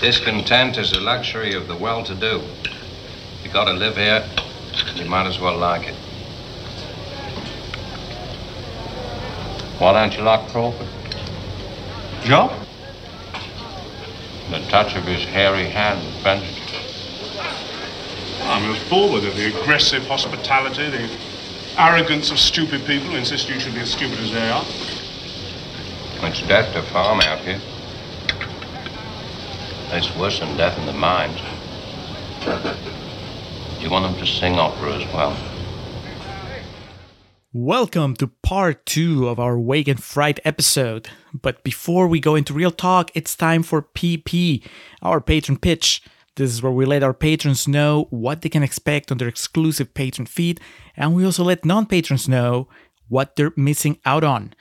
Discontent is a luxury of the well-to-do. You gotta live here, and you might as well like it. Why don't you like Crawford? Joe? The touch of his hairy hand offended you. I'm as bored with the aggressive hospitality, the arrogance of stupid people who insist you should be as stupid as they are. It's death to farm out here. It's worse than death in the mines. Do you want them to sing opera as well? Welcome to part two of our Wake in Fright episode. But before we go into real talk, it's time for PP, our patron pitch. This is where we let our patrons know what they can expect on their exclusive patron feed, and we also let non patrons know what they're missing out on.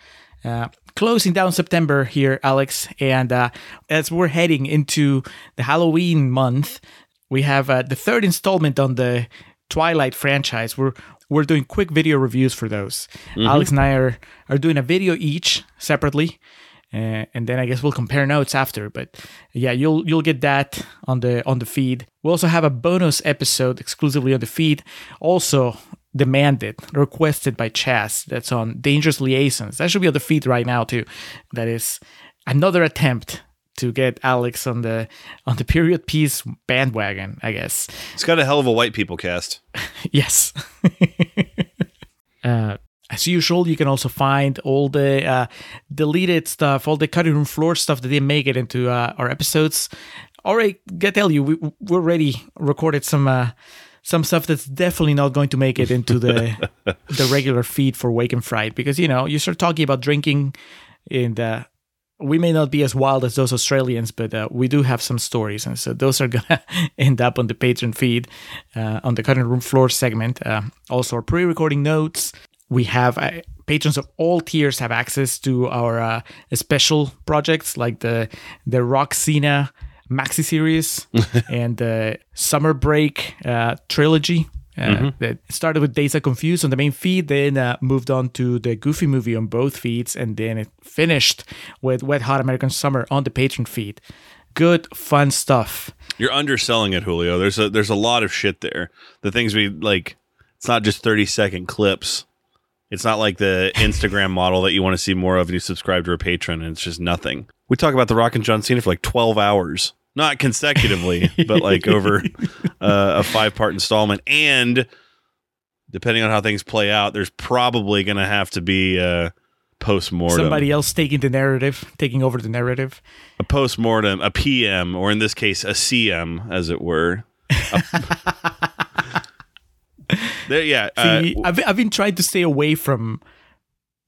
Uh, closing down September here, Alex, and uh, as we're heading into the Halloween month, we have uh, the third installment on the Twilight franchise. We're we're doing quick video reviews for those. Alex and I are are doing a video each separately, uh, and then I guess we'll compare notes after. But yeah, you'll you'll get that on the on the feed. We also have a bonus episode exclusively on the feed. Also demanded, requested by Chas. That's on Dangerous Liaisons. That should be on the feed right now too. That is another attempt to get Alex on the on the period piece bandwagon. I guess. It's got a hell of a white people cast. Yes. uh, as usual, you can also find all the uh, deleted stuff, all the cutting room floor stuff that didn't make it into uh, our episodes. All right, gotta tell you, we we already recorded some uh, some stuff that's definitely not going to make it into the the regular feed for Wake in Fright because you know you start talking about drinking, and uh, we may not be as wild as those Australians, but uh, we do have some stories, and so those are gonna end up on the patron feed uh, on the cutting room floor segment. Uh, also, our pre-recording notes. We have uh, patrons of all tiers have access to our uh, special projects like the the Rock Cena maxi series and the Summer Break uh, trilogy. Uh, That started with Dazed and Confused on the main feed, then uh, moved on to the Goofy movie on both feeds, and then it finished with Wet Hot American Summer on the patron feed. Good, fun stuff. You're underselling it, Julio. There's a there's a lot of shit there. The things we like. It's not just 30 second clips. It's not like the Instagram model that you want to see more of and you subscribe to a patron and it's just nothing. We talk about The Rock and John Cena for like 12 hours. Not consecutively, but like over uh, a five part installment. And depending on how things play out, there's probably going to have to be a post mortem. Somebody else taking the narrative, taking over the narrative. a post mortem, a PM, or in this case, a CM, as it were. A- there, yeah. uh, I've, I've been trying to stay away from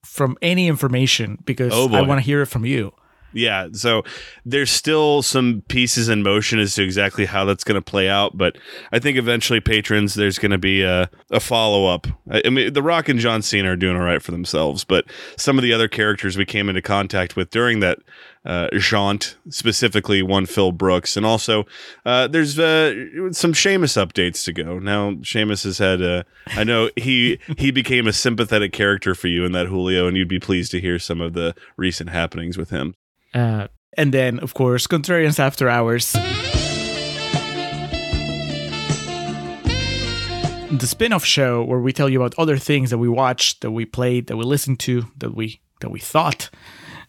from any information because Oh, I want to hear it from you. Yeah, so there's still some pieces in motion as to exactly how that's going to play out, but I think eventually patrons there's going to be a, a follow up. I, I mean, The Rock and John Cena are doing all right for themselves, but some of the other characters we came into contact with during that uh, jaunt, specifically one Phil Brooks, and also uh, there's uh, some Sheamus updates to go. Now Sheamus has had, uh, I know he he became a sympathetic character for you in that Julio, and you'd be pleased to hear some of the recent happenings with him. Uh, and then, of course, Contrarians After Hours. The spin off show where we tell you about other things that we watched, that we played, that we listened to, that we that we thought.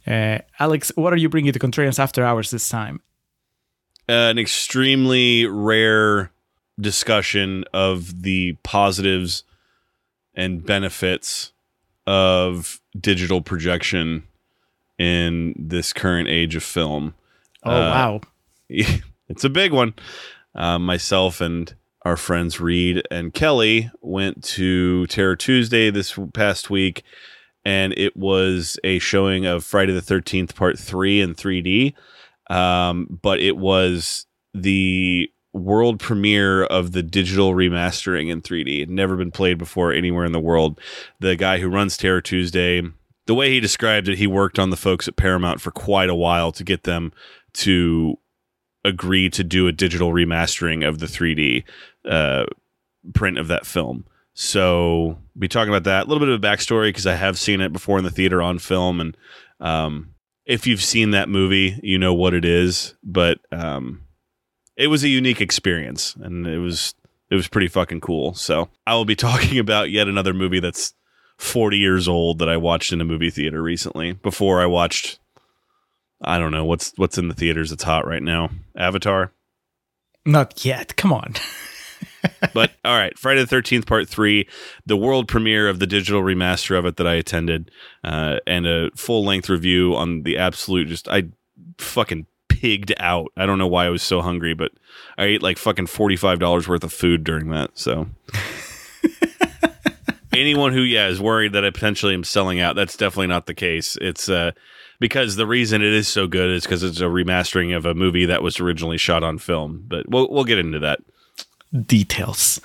Uh, Alex, what are you bringing to Contrarians After Hours this time? an extremely rare discussion of the positives and benefits of digital projection in this current age of film. Oh, Uh, wow. it's a big one. Uh, myself and our friends Reed and Kelly went to Terror Tuesday this past week, and it was a showing of Friday the 13th, Part 3 in 3D. Um, but it was the world premiere of the digital remastering in 3D. It never been played before anywhere in the world. The guy who runs Terror Tuesday, the way he described it, he worked on the folks at Paramount for quite a while to get them to agree to do a digital remastering of the 3D uh, print of that film. So, be talking about that. A little bit of a backstory because I have seen it before in the theater on film, and um, if you've seen that movie, you know what it is. But um, it was a unique experience, and it was it was pretty fucking cool. So I will be talking about yet another movie that's 40 years old that I watched in a movie theater recently. Before I watched, I don't know what's what's in the theaters that's hot right now. Avatar. Not yet. Come on. but all right, Friday the Thirteenth Part Three, the world premiere of the digital remaster of it that I attended, uh, and a full length review on the absolute. Just I fucking pigged out. I don't know why I was so hungry, but I ate like fucking forty five dollars worth of food during that. So. Anyone who yeah is worried that I potentially am selling out, that's definitely not the case. It's uh because the reason it is so good is because it's a remastering of a movie that was originally shot on film. But we'll we'll get into that details.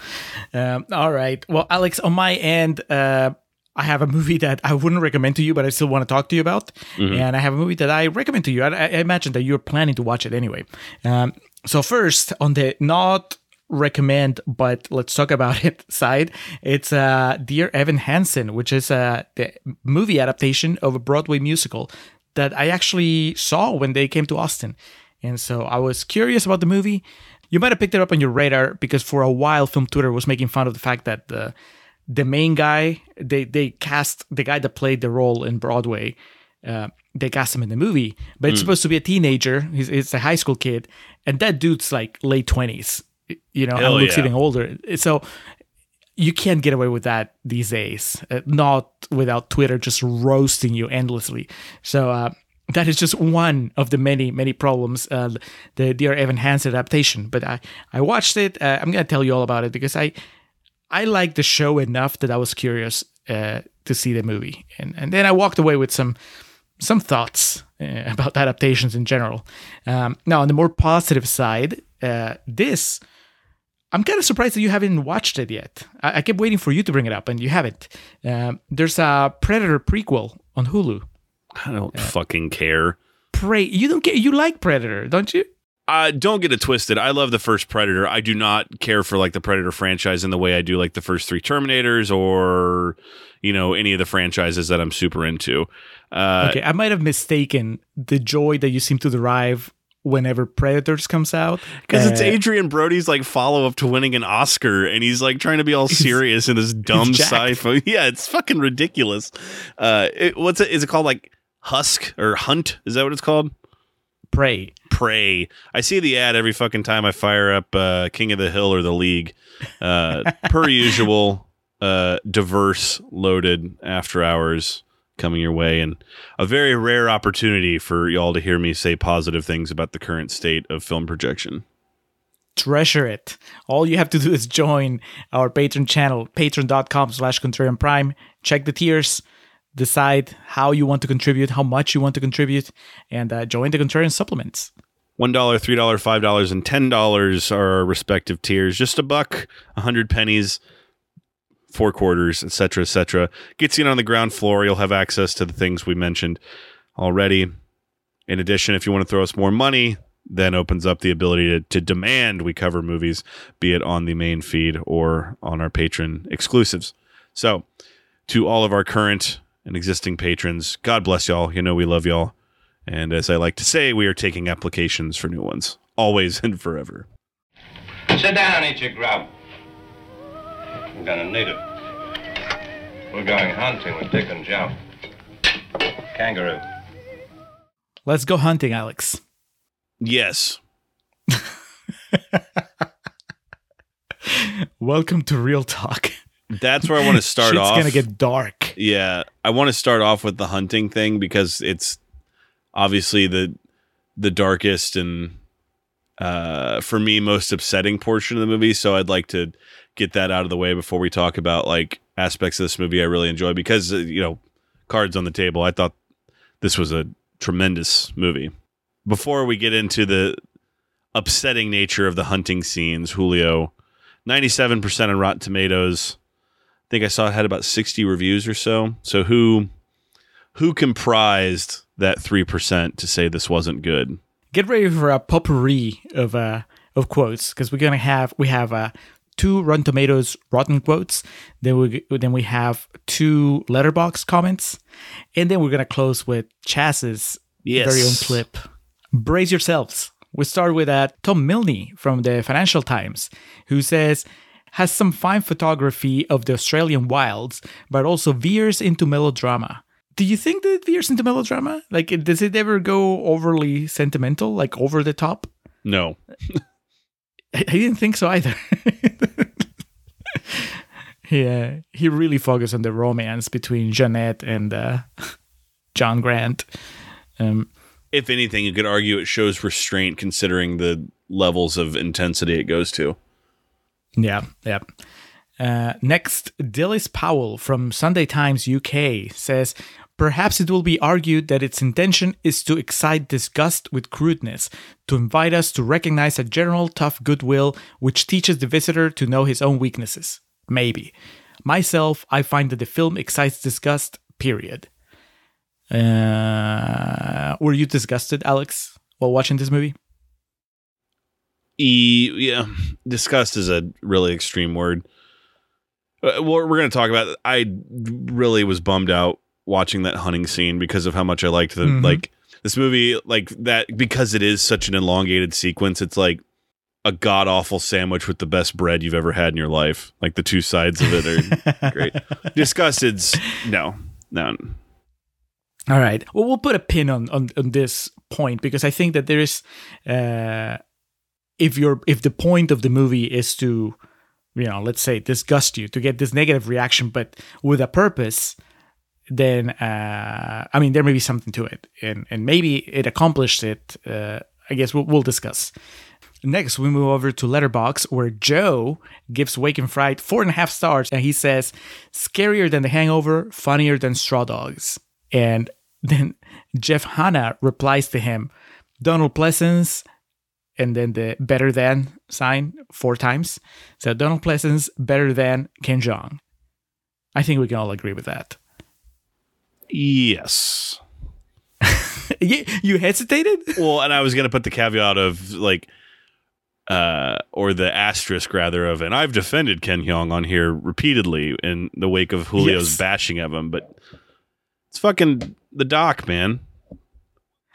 Um, all right. Well, Alex, on my end, uh, I have a movie that I wouldn't recommend to you, but I still want to talk to you about. Mm-hmm. And I have a movie that I recommend to you. I, I imagine that you're planning to watch it anyway. Um, so, first, on the not recommend, but let's talk about it side, it's uh, Dear Evan Hansen, which is uh, the movie adaptation of a Broadway musical that I actually saw when they came to Austin. And so I was curious about the movie. You might have picked it up on your radar because for a while, Film Twitter was making fun of the fact that the the main guy they they cast the guy that played the role in Broadway. Uh, they cast him in the movie, but it's mm. supposed to be a teenager. He's it's a high school kid, and that dude's like late twenties. You know, Hell and looks yeah. even older. So you can't get away with that these days. Uh, not without Twitter just roasting you endlessly. So uh, that is just one of the many many problems uh, the dear evan hansen adaptation but i i watched it uh, i'm gonna tell you all about it because i i liked the show enough that i was curious uh, to see the movie and and then i walked away with some some thoughts uh, about adaptations in general um, now on the more positive side uh, this I'm kind of surprised that you haven't watched it yet. I, I kept waiting for you to bring it up, and you haven't. Um, there's a Predator prequel on Hulu I don't yeah. fucking care. Prey. You don't care. You like Predator, don't you? Uh, don't get it twisted. I love the first Predator. I do not care for like the Predator franchise in the way I do like the first three Terminators or you know any of the franchises that I'm super into. Uh, okay, I might have mistaken the joy that you seem to derive whenever Predators comes out because uh, it's Adrien Brody's like follow up to winning an Oscar, and he's like trying to be all serious in this dumb sci-fi. Yeah, it's fucking ridiculous. Uh, it, what's it? Is it called like? Husk or Hunt. Is that what it's called? Prey. Prey. I see the ad every fucking time I fire up uh, King of the Hill or the League. Uh, per usual, uh, diverse, loaded after hours coming your way, and a very rare opportunity for y'all to hear me say positive things about the current state of film projection. Treasure it. All you have to do is join our Patreon channel, patreon.com slash contrarian prime. Check the tiers decide how you want to contribute, how much you want to contribute, and uh, join the Contrarian supplements. One dollar, three dollar, five dollars, and ten dollars are our respective tiers. Just a buck, a hundred pennies, four quarters, etc., etc. Gets you on the ground floor. You'll have access to the things we mentioned already. In addition, if you want to throw us more money, then opens up the ability to, to demand we cover movies, be it on the main feed or on our patron exclusives. So, to all of our current and existing patrons. God bless y'all. You know we love y'all. And as I like to say, we are taking applications for new ones, always and forever. Sit down and eat your grub. I'm gonna need it. We're going hunting with Dick and Joe. Kangaroo. Let's go hunting, Alex. Yes. Welcome to Real Talk. That's where I want to start Shit's off. It's gonna get dark. Yeah, I want to start off with the hunting thing because it's obviously the the darkest and uh, for me most upsetting portion of the movie. So I'd like to get that out of the way before we talk about like aspects of this movie I really enjoy because uh, you know cards on the table. I thought this was a tremendous movie. Before we get into the upsetting nature of the hunting scenes, Julio, ninety-seven percent on Rotten Tomatoes think I saw it had about 60 reviews or so. So who who comprised that 3% to say this wasn't good? Get ready for a potpourri of uh of quotes because we're going to have we have uh two Rotten Tomatoes rotten quotes. Then we then we have two Letterboxd comments, and then we're gonna close with Chas's yes. very own clip. Brace yourselves. We start with uh, Tom Milne from the Financial Times, who says, has some fine photography of the Australian wilds, but also veers into melodrama. Do you think that it veers into melodrama? Like, does it ever go overly sentimental, like over the top? No. I, didn't think so either. yeah, he really focused on the romance between Jeanette and uh, John Grant. Um, If anything, you could argue it shows restraint considering the levels of intensity it goes to. Yeah, yeah. Uh, next, Dilys Powell from Sunday Times UK says Perhaps it will be argued that its intention is to excite disgust with crudeness, to invite us to recognize a general tough goodwill which teaches the visitor to know his own weaknesses. Maybe. Myself, I find that the film excites disgust, period. Uh, were you disgusted, Alex, while watching this movie? E yeah, disgust is a really extreme word. Uh, What we're going to talk about, I really was bummed out watching that hunting scene because of how much I liked the Mhm. like this movie, like that because it is such an elongated sequence. It's like a god awful sandwich with the best bread you've ever had in your life. Like the two sides of it are great. Disgusted's no, no. All right. Well, we'll put a pin on, on, on this point because I think that there is, uh, if you're if the point of the movie is to, you know, let's say disgust you to get this negative reaction, but with a purpose, then uh, I mean there may be something to it, and and maybe it accomplished it. Uh, I guess we'll, we'll discuss. Next, we move over to Letterboxd, where Joe gives Wake in Fright four and a half stars, and he says, "Scarier than The Hangover, funnier than Straw Dogs." And then Jeff Hanna replies to him, Donald Pleasence, and then the better than sign four times. So Donald Pleasence better than Ken Jeong. I think we can all agree with that. Yes. you, you hesitated? Well, and I was going to put the caveat of like, uh, or the asterisk rather of, and I've defended Ken Jeong on here repeatedly in the wake of Julio's Yes. bashing of him, but it's fucking the doc, man.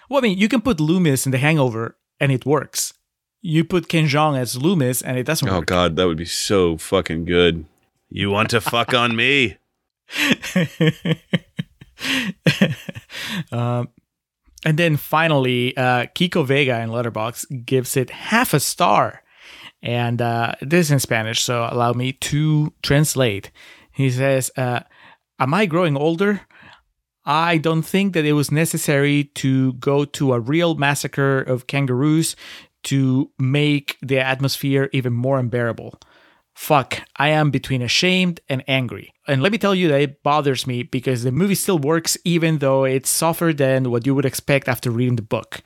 Well, I mean, you can put Loomis in The Hangover and it works. You put Ken Jeong as Loomis and it doesn't work. Oh work. God, that would be so fucking good. You want to fuck on me? um, and then finally, uh, Kiko Vega in Letterboxd gives it half a star, and uh, this is in Spanish, so allow me to translate. He says, uh, "Am I growing older? I don't think that it was necessary to go to a real massacre of kangaroos to make the atmosphere even more unbearable." fuck, I am between ashamed and angry. And let me tell you that it bothers me because the movie still works even though it's softer than what you would expect after reading the book.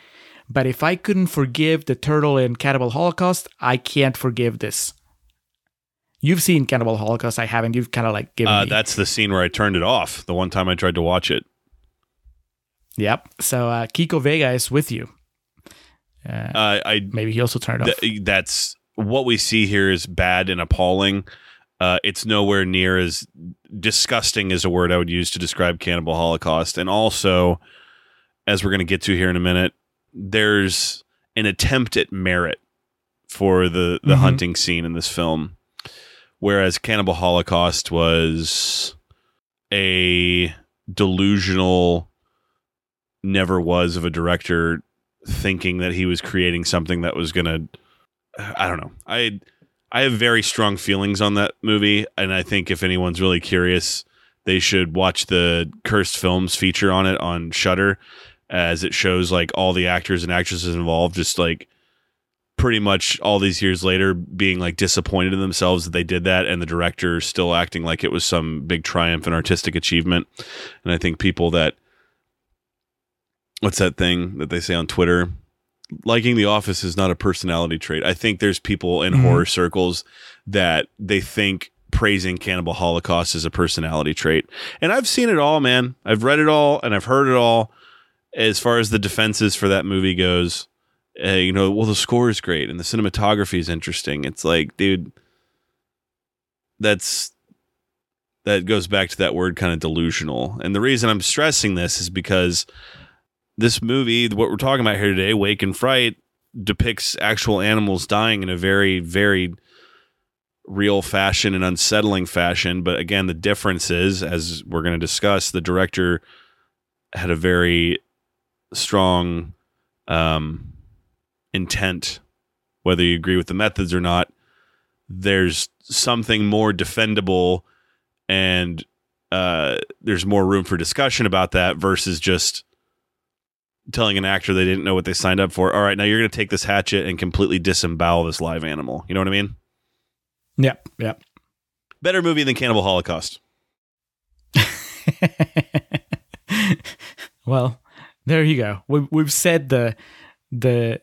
But if I couldn't forgive the turtle in Cannibal Holocaust, I can't forgive this. You've seen Cannibal Holocaust, I haven't. You've kind of like given Uh, me. that's the scene where I turned it off. The one time I tried to watch it. Yep. So uh, Kiko Vega is with you. Uh, Uh, I maybe he also turned it off. th- that's what we see here is bad and appalling. Uh, it's nowhere near as disgusting as a word I would use to describe Cannibal Holocaust. And also, as we're going to get to here in a minute, there's an attempt at merit for the the Mhm. hunting scene in this film, whereas Cannibal Holocaust was a delusional, never was of a director thinking that he was creating something that was going to I don't know. I I have very strong feelings on that movie, and I think if anyone's really curious, they should watch the Cursed Films feature on it on Shudder, as it shows like all the actors and actresses involved, just like pretty much all these years later, being like disappointed in themselves that they did that, and the director still acting like it was some big triumph and artistic achievement. And I think people that what's that thing that they say on Twitter? liking the office is not a personality trait. I think there's people in Mhm. horror circles that they think praising Cannibal Holocaust is a personality trait. And I've seen it all, man. I've read it all and I've heard it all. As far as the defenses for that movie goes, uh, you know, well, the score is great and the cinematography is interesting. It's like, dude, that's that goes back to that word kind of delusional. And the reason I'm stressing this is because this movie, what we're talking about here today, Wake in Fright, depicts actual animals dying in a very, very real fashion and unsettling fashion. But again, the difference is, as we're going to discuss, the director had a very strong um, intent, whether you agree with the methods or not. There's something more defendable, and uh, there's more room for discussion about that versus just telling an actor they didn't know what they signed up for. All right, now you're going to take this hatchet and completely disembowel this live animal. You know what I mean? Yep, yep. Better movie than Cannibal Holocaust. well, there you go. We, we've said the the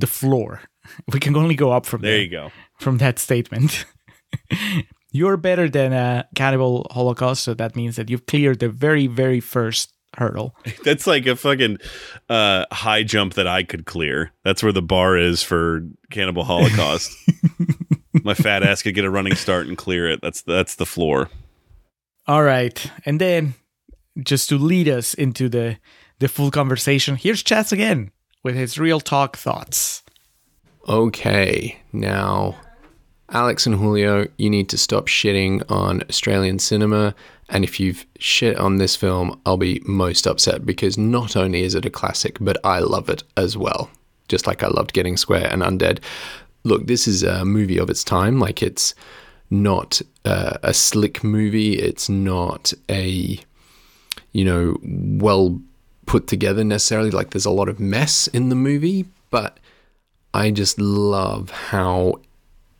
the floor. We can only go up from There there. you go. From that statement. You're better than a Cannibal Holocaust, so that means that you've cleared the very, very first hurdle. That's like a fucking uh, high jump that I could clear. That's where the bar is for Cannibal Holocaust. My fat ass could get a running start and clear it. That's that's the floor. All right, and then just to lead us into the the full conversation, here's Chaz again with his real talk thoughts. Okay, now, Alex and Julio, you need to stop shitting on Australian cinema. And if you've shit on this film, I'll be most upset because not only is it a classic, but I love it as well. Just like I loved Getting Square and Undead. Look, this is a movie of its time. Like, it's not uh, a slick movie. It's not a, you know, well put together necessarily. Like, there's a lot of mess in the movie, but I just love how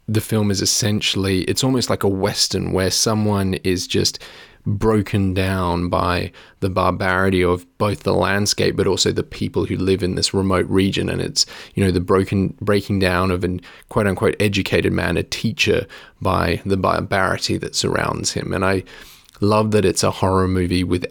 the film is essentially it's almost like a western where someone is just broken down by the barbarity of both the landscape but also the people who live in this remote region and it's you know the broken breaking down of an quote unquote educated man a teacher by the barbarity that surrounds him and I love that it's a horror movie with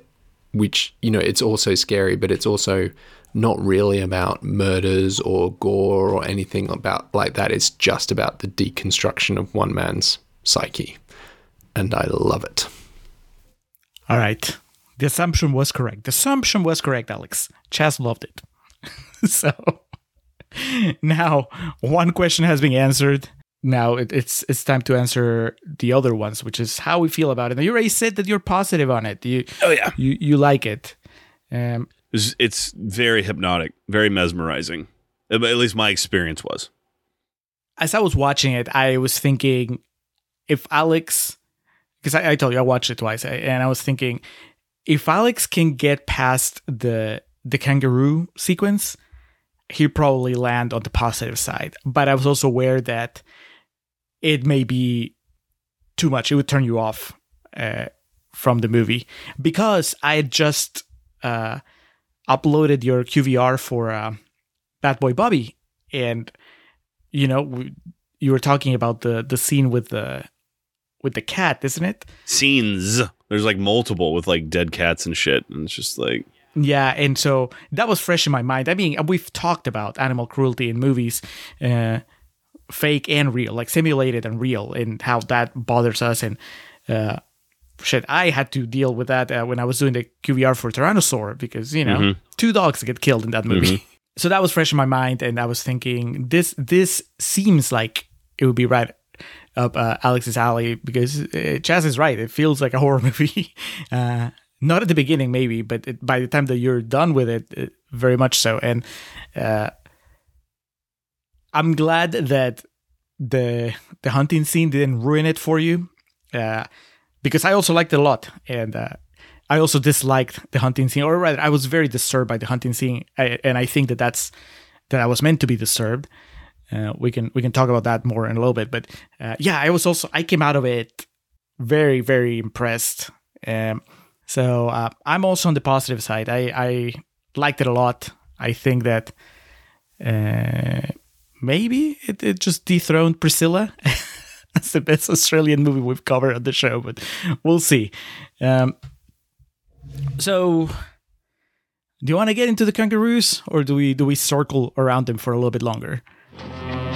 which you know it's also scary but it's also not really about murders or gore or anything about like that it's just about the deconstruction of one man's psyche and i love it All right, the assumption was correct. The assumption was correct, Alex. Chas loved it. so now one question has been answered. Now it, it's it's time to answer the other ones, which is how we feel about it. Now you already said that you're positive on it. You Oh yeah. you you like it. Um, It's, it's very hypnotic, very mesmerizing. At at least my experience was. as I was watching it, I was thinking if Alex, because I, I told you I watched it twice, I- and I was thinking if Alex can get past the the kangaroo sequence, he'll probably land on the positive side. But I was also aware that it may be too much; it would turn you off uh, from the movie because I had just uh, uploaded your QVR for uh, Bad Boy Bubby, and you know we, you were talking about the the scene with the with the cat isn't it Scenes. There's like multiple with like dead cats and shit. And it's just like yeah and so that was fresh in my mind i mean we've talked about animal cruelty in movies uh fake and real like simulated and real and how that bothers us. And uh shit i had to deal with that uh, when i was doing the qvr for tyrannosaur because you know two dogs get killed in that movie. So that was fresh in my mind and i was thinking this this seems like it would be right up uh, alex's alley because uh, chas is right. It feels like a horror movie. Uh not at the beginning maybe but it, by the time that you're done with it, it very much so. And uh i'm glad that the the hunting scene didn't ruin it for you uh because i also liked it a lot and uh I also disliked the hunting scene, or rather, I was very disturbed by the hunting scene, I, and I think that that's that I was meant to be disturbed. Uh, we can we can talk about that more in a little bit, but uh, yeah, I was also I came out of it very very impressed. Um, so uh, I'm also on the positive side. I I liked it a lot. I think that uh, maybe it, it just dethroned Priscilla. That's the best Australian movie we've covered on the show, but we'll see. Um, so, do you want to get into the kangaroos, or do we do we circle around them for a little bit longer?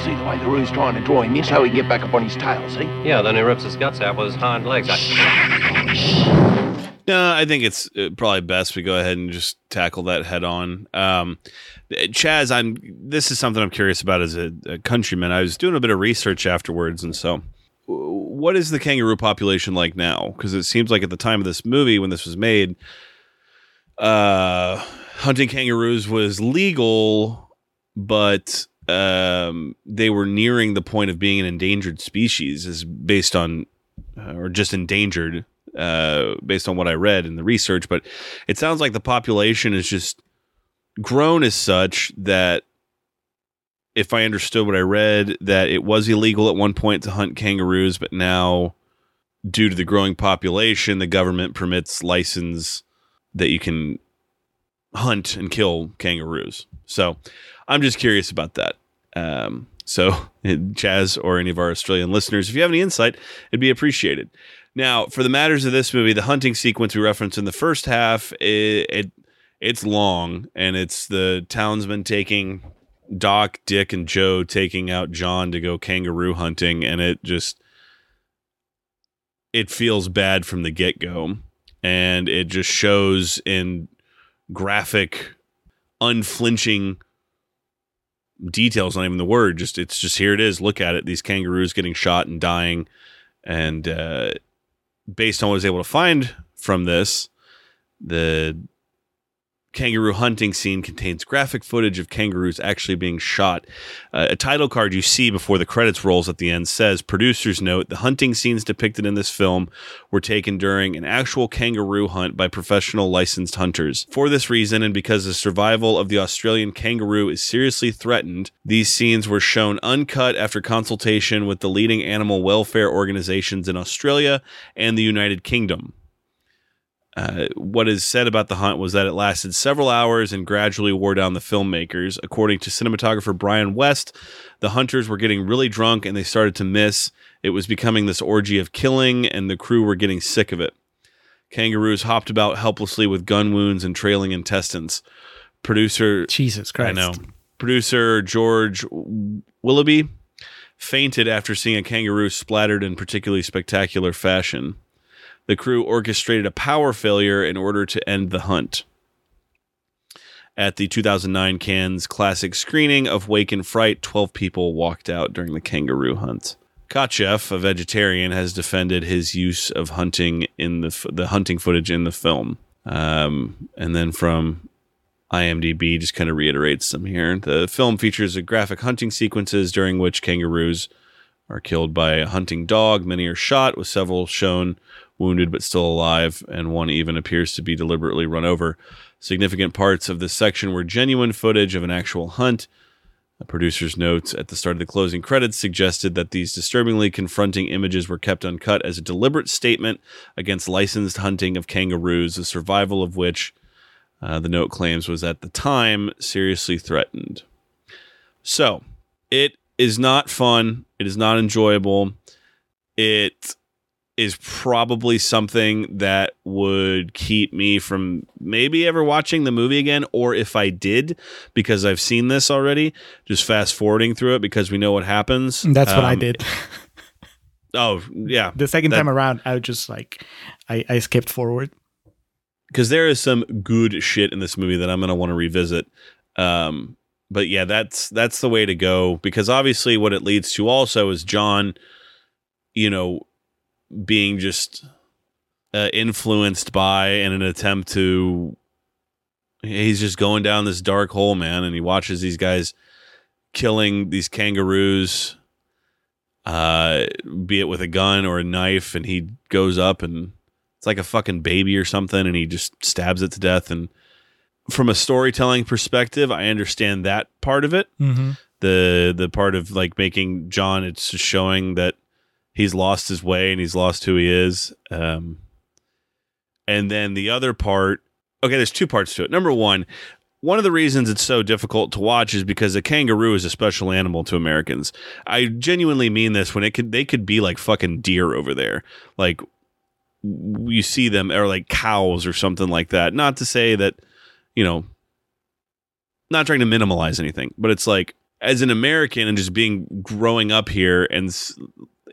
See the way the roo's trying to draw him in so he can get back up on his tail, see? Yeah, then he rips his guts out with his hind legs. I- No, I think it's uh, probably best we go ahead and just tackle that head on. Um, Chas, I'm. This is something I'm curious about as a, a countryman. I was doing a bit of research afterwards, and so, what is the kangaroo population like now? Because it seems like at the time of this movie, when this was made, uh, hunting kangaroos was legal, but um, they were nearing the point of being an endangered species, is based on, uh, or just endangered uh, based on what I read in the research, but it sounds like the population is just grown as such that if I understood what I read, that it was illegal at one point to hunt kangaroos, but now, due to the growing population, the government permits license that you can hunt and kill kangaroos. So I'm just curious about that. Um, so, Chas or any of our Australian listeners, if you have any insight, it'd be appreciated. Now, for the matters of this movie, the hunting sequence we referenced in the first half, it, it it's long, and it's the townsman taking Doc, Dick, and Joe taking out John to go kangaroo hunting, and it just it feels bad from the get go, and it just shows in graphic, unflinching details. Not even the word. Just it's just here it is. Look at it. These kangaroos getting shot and dying, and uh, based on what I was able to find from this, the kangaroo hunting scene contains graphic footage of kangaroos actually being shot. Uh, a title card you see before the credits rolls at the end says producers note the hunting scenes depicted in this film were taken during an actual kangaroo hunt by professional licensed hunters. For this reason, and because the survival of the Australian kangaroo is seriously threatened, these scenes were shown uncut after consultation with the leading animal welfare organizations in Australia and the United Kingdom. Uh, what is said about the hunt was that it lasted several hours and gradually wore down the filmmakers. According to cinematographer Brian West, the hunters were getting really drunk and they started to miss. It was becoming this orgy of killing, and the crew were getting sick of it. Kangaroos hopped about helplessly with gun wounds and trailing intestines. Producer Jesus Christ. I know. Producer George Willoughby fainted after seeing a kangaroo splattered in particularly spectacular fashion. The crew orchestrated a power failure in order to end the hunt. At the 2009 Cannes Classic screening of Wake in Fright, 12 people walked out during the kangaroo hunt. Kotcheff, a vegetarian, has defended his use of hunting in the the hunting footage in the film. Um, and then from IMDb, just kind of reiterates some here. The film features a graphic hunting sequences during which kangaroos are killed by a hunting dog. Many are shot, with several shown wounded but still alive, and one even appears to be deliberately run over. Significant parts of this section were genuine footage of an actual hunt. A producer's notes at the start of the closing credits suggested that these disturbingly confronting images were kept uncut as a deliberate statement against licensed hunting of kangaroos, the survival of which, uh, the note claims, was at the time seriously threatened. So, it is not fun. It is not enjoyable. It is probably something that would keep me from maybe ever watching the movie again, or if I did, because I've seen this already, just fast forwarding through it because we know what happens. That's what I Um, did. Oh, yeah. The second that- time around, I just like I, I skipped forward. because there is some good shit in this movie that I'm gonna want to revisit. Um, but yeah, that's that's the way to go because obviously what it leads to also is John, you know, being just uh, influenced by in an attempt to. He's just going down this dark hole, man, and he watches these guys killing these kangaroos, uh, be it with a gun or a knife, and he goes up and it's like a fucking baby or something and he just stabs it to death and from a storytelling perspective i understand that part of it Mm-hmm. the the part of like making john it's showing that he's lost his way and he's lost who he is um and then the other part okay there's two parts to it number one one of the reasons it's so difficult to watch is because a kangaroo is a special animal to Americans. I genuinely mean this when it could they could be like fucking deer over there. Like you see them or like cows or something like that. Not to say that, you know, not trying to minimalize anything, but it's like as an American and just being growing up here and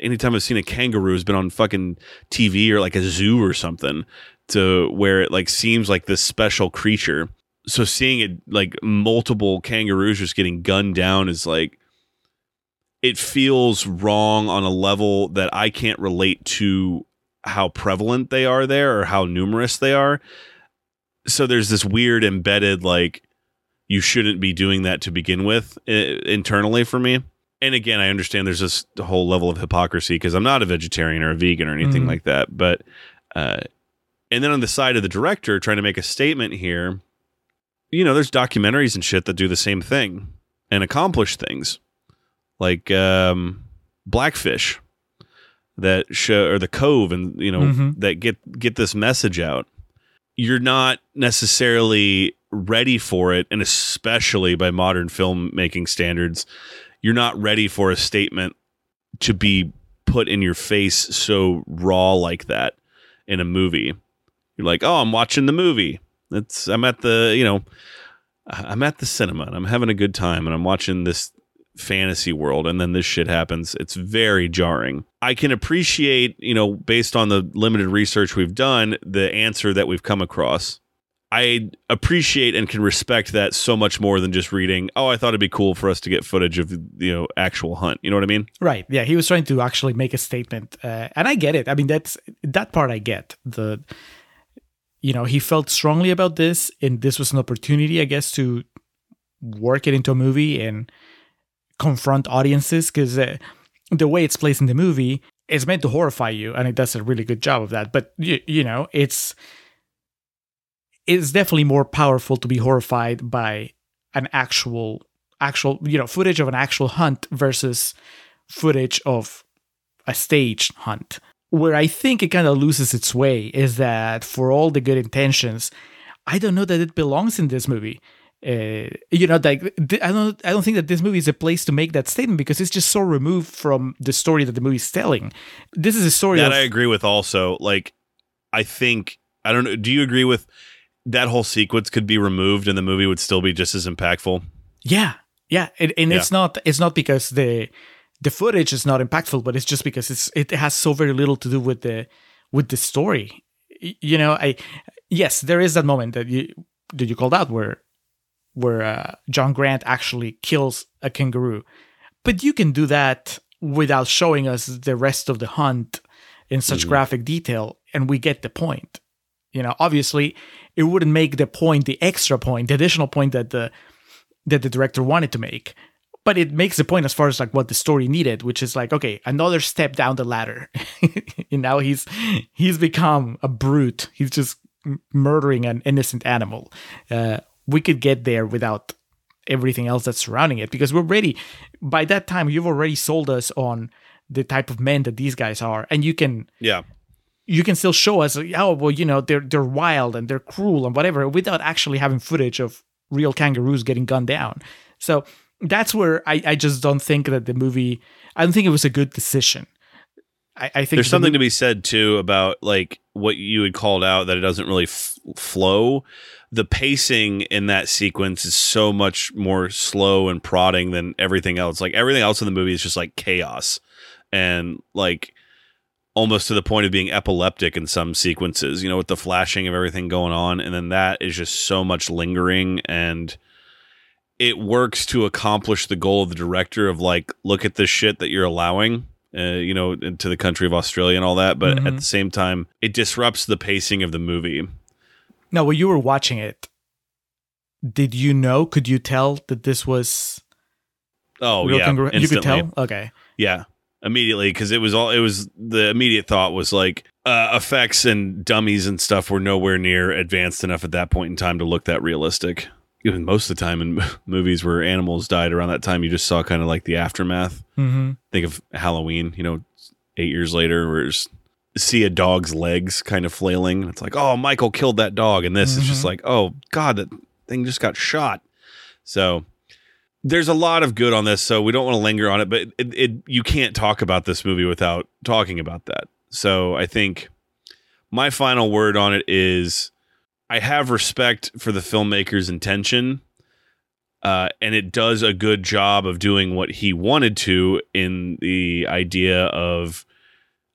anytime I've seen a kangaroo has been on fucking TV or like a zoo or something to where it like seems like this special creature. So seeing it like multiple kangaroos just getting gunned down is like it feels wrong on a level that I can't relate to how prevalent they are there or how numerous they are. So there's this weird embedded like you shouldn't be doing that to begin with uh, internally for me. And again, I understand there's this whole level of hypocrisy because I'm not a vegetarian or a vegan or anything Mhm. like that. But, uh, and then on the side of the director trying to make a statement here, you know, there's documentaries and shit that do the same thing and accomplish things like um, Blackfish that show or the Cove and you know Mhm. that get get this message out. You're not necessarily ready for it, and especially by modern filmmaking standards, you're not ready for a statement to be put in your face so raw like that in a movie. You're like, oh, I'm watching the movie. It's I'm at the you know I'm at the cinema and I'm having a good time and I'm watching this fantasy world and then this shit happens. It's very jarring. I can appreciate, you know, based on the limited research we've done, the answer that we've come across. I appreciate and can respect that so much more than just reading, oh, I thought it'd be cool for us to get footage of, you know, actual hunt. You know what I mean? Right. Yeah, he was trying to actually make a statement, uh, and I get it. I mean, that's that part I get. The, you know, he felt strongly about this, and this was an opportunity, I guess, to work it into a movie and confront audiences because uh, the way it's placed in the movie is meant to horrify you, and it does a really good job of that. But you, you know, it's it's definitely more powerful to be horrified by an actual actual you know footage of an actual hunt versus footage of a staged hunt. Where I think it kind of loses its way is that for all the good intentions, I don't know that it belongs in this movie. Uh, you know, like I don't, I don't think that this movie is a place to make that statement because it's just so removed from the story that the movie's telling. This is a story That of I agree with also. Like, I think, I don't know. Do you agree with that whole sequence could be removed and the movie would still be just as impactful? Yeah, yeah, and, and Yeah. it's not it's not because the the footage is not impactful, but it's just because it's it has so very little to do with the with the story. You know, I yes, there is that moment that you that you called out where where uh, John Grant actually kills a kangaroo, but you can do that without showing us the rest of the hunt in such graphic detail, and we get the point. You know, obviously, it wouldn't make the point, the extra point, the additional point that the that the director wanted to make. But it makes the point as far as like what the story needed which is like okay another step down the ladder. And now he's he's become a brute. He's just murdering an innocent animal. Uh, we could get there without everything else that's surrounding it because we're ready by that time you've already sold us on the type of men that these guys are and you can Yeah. You can still show us oh well you know they're they're wild and they're cruel and whatever without actually having footage of real kangaroos getting gunned down so that's where i, I just don't think that the movie i don't think it was a good decision i, I think There's the something mo- to be said too about like what you had called out that it doesn't really f- flow. The pacing in that sequence is so much more slow and prodding than everything else. Like everything else in the movie is just like chaos and like almost to the point of being epileptic in some sequences, you know, with the flashing of everything going on. And then that is just so much lingering and it works to accomplish the goal of the director of like, look at this shit that you're allowing, uh, you know, into the country of Australia and all that. But at Mhm. the same time, it disrupts the pacing of the movie. now when you were watching it did you know could you tell that this was Oh real yeah, kangaroo you could tell okay Yeah, immediately because it was all it was the immediate thought was like uh, effects and dummies and stuff were nowhere near advanced enough at that point in time to look that realistic. Even most of the time in movies where animals died around that time, you just saw kind of like the aftermath. mm-hmm. Think of Halloween, you know, eight years later, where it's see a dog's legs kind of flailing. It's like, oh, Michael killed that dog, and this is just Mhm. like, oh God, that thing just got shot. So there's a lot of good on this, so we don't want to linger on it, but it, it you can't talk about this movie without talking about that. So I think my final word on it is I have respect for the filmmaker's intention. Uh, and it does a good job of doing what he wanted to in the idea of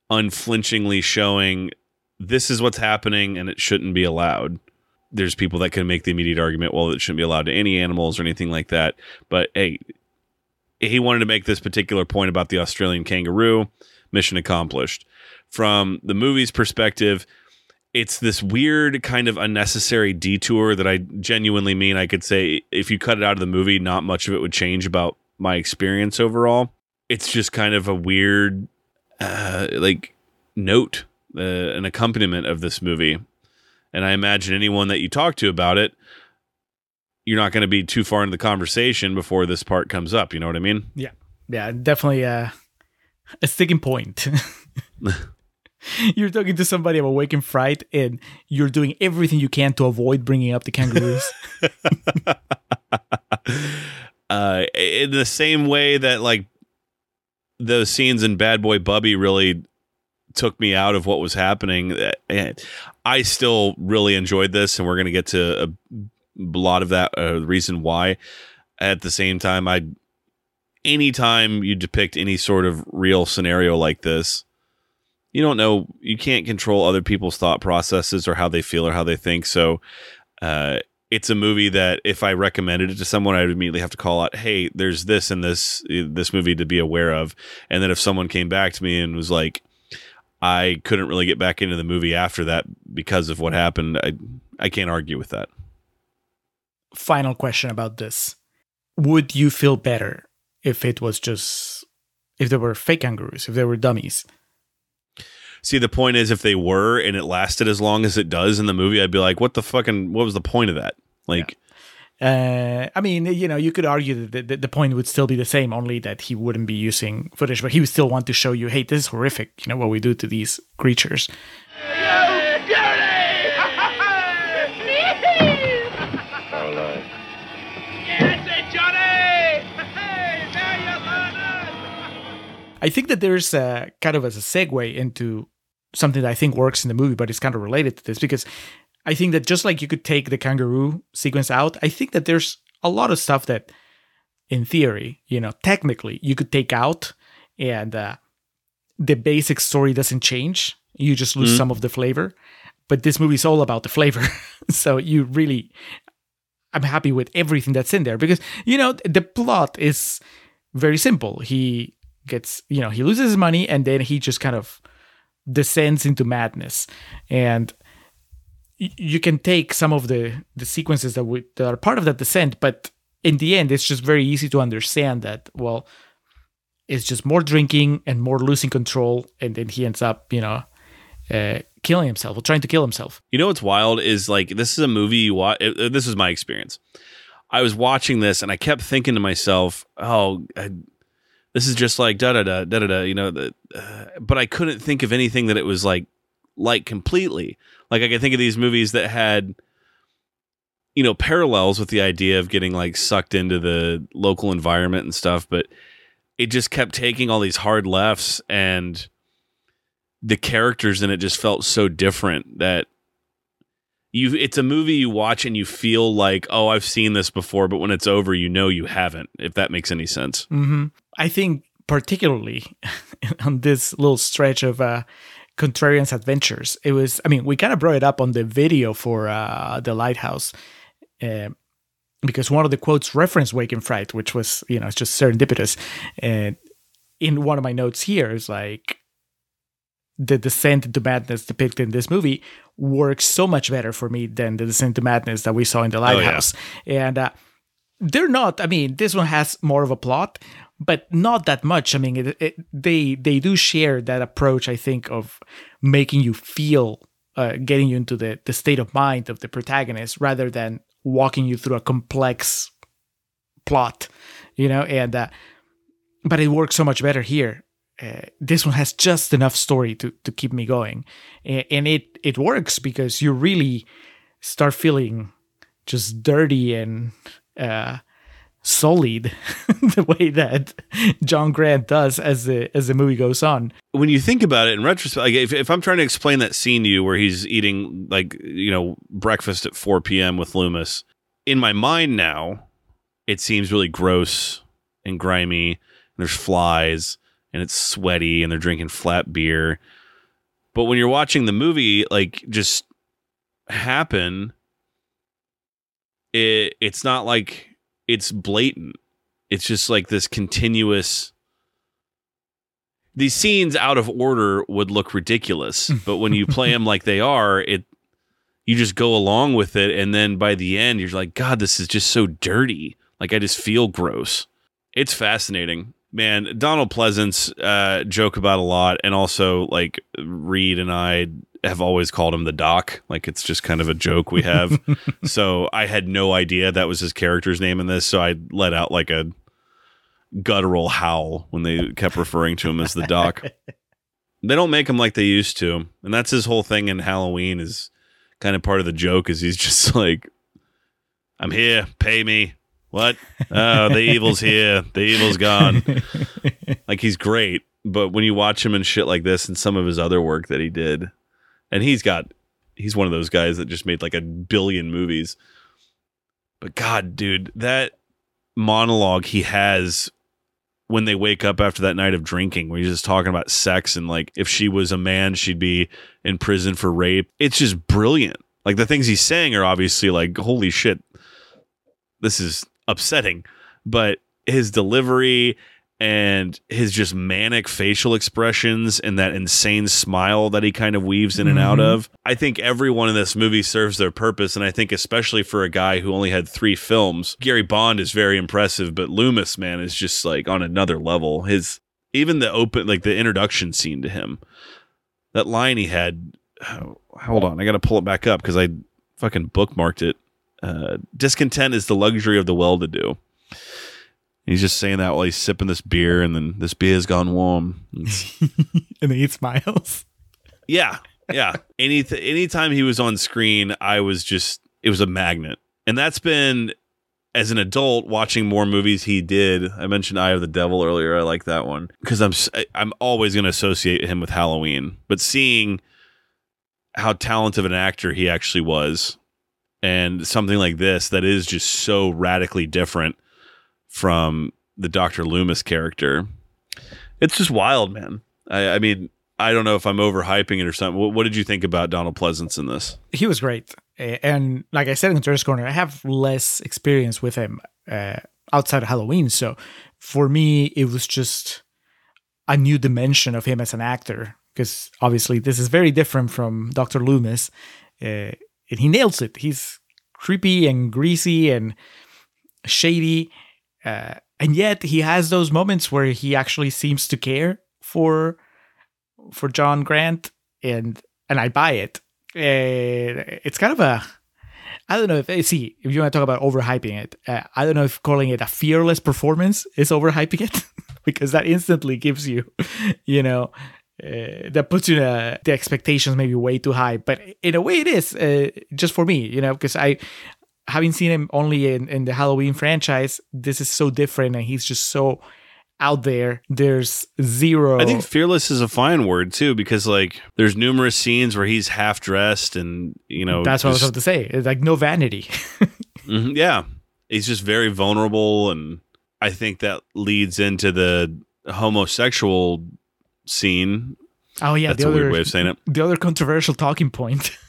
unflinchingly showing this is what's happening and it shouldn't be allowed. There's people that can make the immediate argument, well, it shouldn't be allowed to any animals or anything like that. But hey, he wanted to make this particular point about the Australian kangaroo. Mission accomplished. From the movie's perspective, it's this weird kind of unnecessary detour that I genuinely mean I could say if you cut it out of the movie, not much of it would change about my experience overall. It's just kind of a weird, uh, like, note, uh, an accompaniment of this movie. And I imagine anyone that you talk to about it, you're not going to be too far into the conversation before this part comes up. You know what I mean? Yeah, yeah, definitely a a sticking point. you're talking to somebody about Wake in Fright, and you're doing everything you can to avoid bringing up the kangaroos. uh, in the same way that like those scenes in Bad Boy Bubby really took me out of what was happening. Eh, eh, I still really enjoyed this, and we're going to get to a lot of that uh, reason why. At the same time, I anytime you depict any sort of real scenario like this, you don't know, you can't control other people's thought processes or how they feel or how they think. So, uh, it's a movie that if I recommended it to someone, I'd immediately have to call out, "Hey, there's this and this this movie to be aware of." And then if someone came back to me and was like, "I couldn't really get back into the movie after that because of what happened," I I can't argue with that. Final question about this: Would you feel better if it was just if there were fake kangaroos, if they were dummies? See, the point is, if they were and it lasted as long as it does in the movie, I'd be like, "What the fucking? What was the point of that?" Like, Uh, I mean, you know, you could argue that the, the point would still be the same, only that he wouldn't be using footage, but he would still want to show you, hey, this is horrific. You know what we do to these creatures. I think that there's a kind of as a segue into something that I think works in the movie, but it's kind of related to this because I think that just like you could take the kangaroo sequence out, I think that there's a lot of stuff that, in theory, you know, technically you could take out, and uh, the basic story doesn't change. You just lose some of the flavor. But this movie is all about the flavor, so you really, I'm happy with everything that's in there because you know the plot is very simple. He gets, you know, he loses his money and then he just kind of descends into madness. And you can take some of the the sequences that, we, that are part of that descent, but in the end, it's just very easy to understand that. Well, it's just more drinking and more losing control, and then he ends up, you know, uh, killing himself or trying to kill himself. You know what's wild is like this is a movie you watch. This is my experience. I was watching this and I kept thinking to myself, "Oh, I, this is just like da da da da da da." You know, the, uh, but I couldn't think of anything that it was like like completely. Like I can think of these movies that had you know parallels with the idea of getting like sucked into the local environment and stuff, but it just kept taking all these hard lefts and the characters in it just felt so different that you it's a movie you watch and you feel like oh i've seen this before but when it's over you know you haven't if that makes any sense hmm I think particularly on this little stretch of uh, Contrarian's adventures, it was. I mean, we kind of brought it up on the video for uh, the lighthouse. Uh, because one of the quotes referenced Wake in Fright, which was, you know, it's just serendipitous. And in one of my notes here is like, the descent into madness depicted in this movie works so much better for me than the descent into madness that we saw in the yeah. lighthouse. And uh, they're not. I mean, this one has more of a plot, but not that much. I mean, it, it, they they do share that approach. I think of making you feel, uh, getting you into the the state of mind of the protagonist rather than walking you through a complex plot. You know, and uh, but it works so much better here. Uh, this one has just enough story to to keep me going, and, and it it works because you really start feeling just dirty and uh, solid the way that John Grant does as the as the movie goes on. when you think about it in retrospect like if, if i'm trying to explain that scene to you where he's eating like you know breakfast at 4 p.m with loomis in my mind now it seems really gross and grimy. And there's flies and it's sweaty and they're drinking flat beer. But when you're watching the movie, like just happen, it it's not like it's blatant. It's just like this continuous. These scenes out of order would look ridiculous, but when you play them like they are, it you just go along with it, and then by the end, you're like, God, this is just so dirty. Like I just feel gross. It's fascinating, man. Donald Pleasence uh, joke about a lot, and also like Reed and I have always called him the Doc. Like it's just kind of a joke we have. so I had no idea that was his character's name in this, so I let out like a guttural howl when they kept referring to him as the Doc. they don't make him like they used to, and that's his whole thing in Halloween is kind of part of the joke is he's just like, I'm here, pay me. What? Oh, the evil's here. The evil's gone. like he's great, but when you watch him and shit like this and some of his other work that he did, and he's got he's one of those guys that just made like a billion movies. But god, dude, that monologue he has when they wake up after that night of drinking, where he's just talking about sex and like if she was a man, she'd be in prison for rape. It's just brilliant. Like the things he's saying are obviously like, holy shit, this is upsetting. But his delivery and his just manic facial expressions and that insane smile that he kind of weaves in and out mm-hmm. of. I think everyone in this movie serves their purpose. And I think, especially for a guy who only had three films, Gary Bond is very impressive, but Loomis, man, is just like on another level. His even the open, like the introduction scene to him, that line he had. hold on, I got to pull it back up because I fucking bookmarked it. Uh, discontent is the luxury of the well-to-do. He's just saying that while he's sipping this beer, and then this beer's gone warm. And then he smiles. yeah, yeah. Any anytime he was on screen, I was just it was a magnet, and that's been as an adult watching more movies he did. I mentioned Eye of the Devil earlier. I like that one because I'm I'm always going to associate him with Halloween, but seeing how talented of an actor he actually was, and something like this that is just so radically different from the Dr. Loomis character. It's just wild, man. I, I mean, I don't know if I'm overhyping it or something. What, what did you think about Donald Pleasence in this? He was great. And like I said in Turner's Corner, I have less experience with him uh, outside of Halloween. So for me, it was just a new dimension of him as an actor. Because obviously, this is very different from Dr. Loomis. Uh, and he nails it. He's creepy and greasy and shady. Uh, and yet he has those moments where he actually seems to care for for John Grant and and I buy it. Uh, it's kind of a I don't know if eh, see if you want to talk about overhyping it. Uh, I don't know if calling it a fearless performance is overhyping it because that instantly gives you, you know, uh, that puts you uh, the expectations maybe way too high. But in a way, it is uh, just for me, you know, because I having seen him only in, in the Halloween franchise, this is so different, and he's just so out there. There's zero. I think fearless is a fine word too, because like there's numerous scenes where he's half dressed and you know that's what I was about to say. It's like no vanity. Mhm, yeah, he's just very vulnerable, and I think that leads into the homosexual scene. oh yeah, That's the a weird other way of saying it. the other controversial talking point.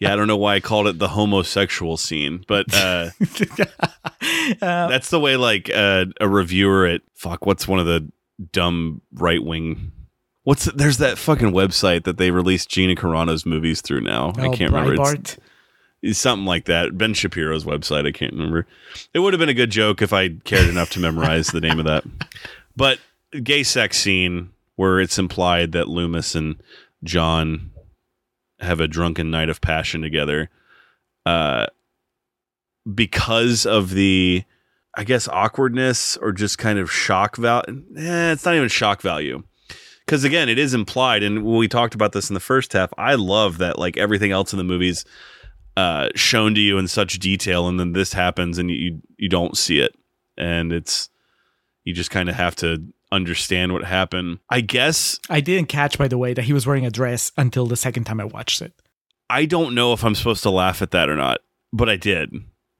Yeah, I don't know why I called it the homosexual scene, but uh, Uh, that's the way like uh, a reviewer at fuck. What's one of the dumb right wing? What's there's that fucking website that they release Gina Carano's movies through now. I oh, can't remember. It's, it's something like that. Ben Shapiro's website. I can't remember. It would have been a good joke if I cared enough to memorize the name of that. But gay sex scene where it's implied that Loomis and John have a drunken night of passion together. Uh, because of the, I guess, awkwardness or just kind of shock value. Eh, it's not even shock value. Because again, it is implied, and we talked about this in the first half, I love that like everything else in the movies uh, shown to you in such detail, and then this happens, and you you don't see it, and it's you just kind of have to understand what happened. I guess I didn't catch, by the way, that he was wearing a dress until the second time I watched it. I don't know if I'm supposed to laugh at that or not, but I did.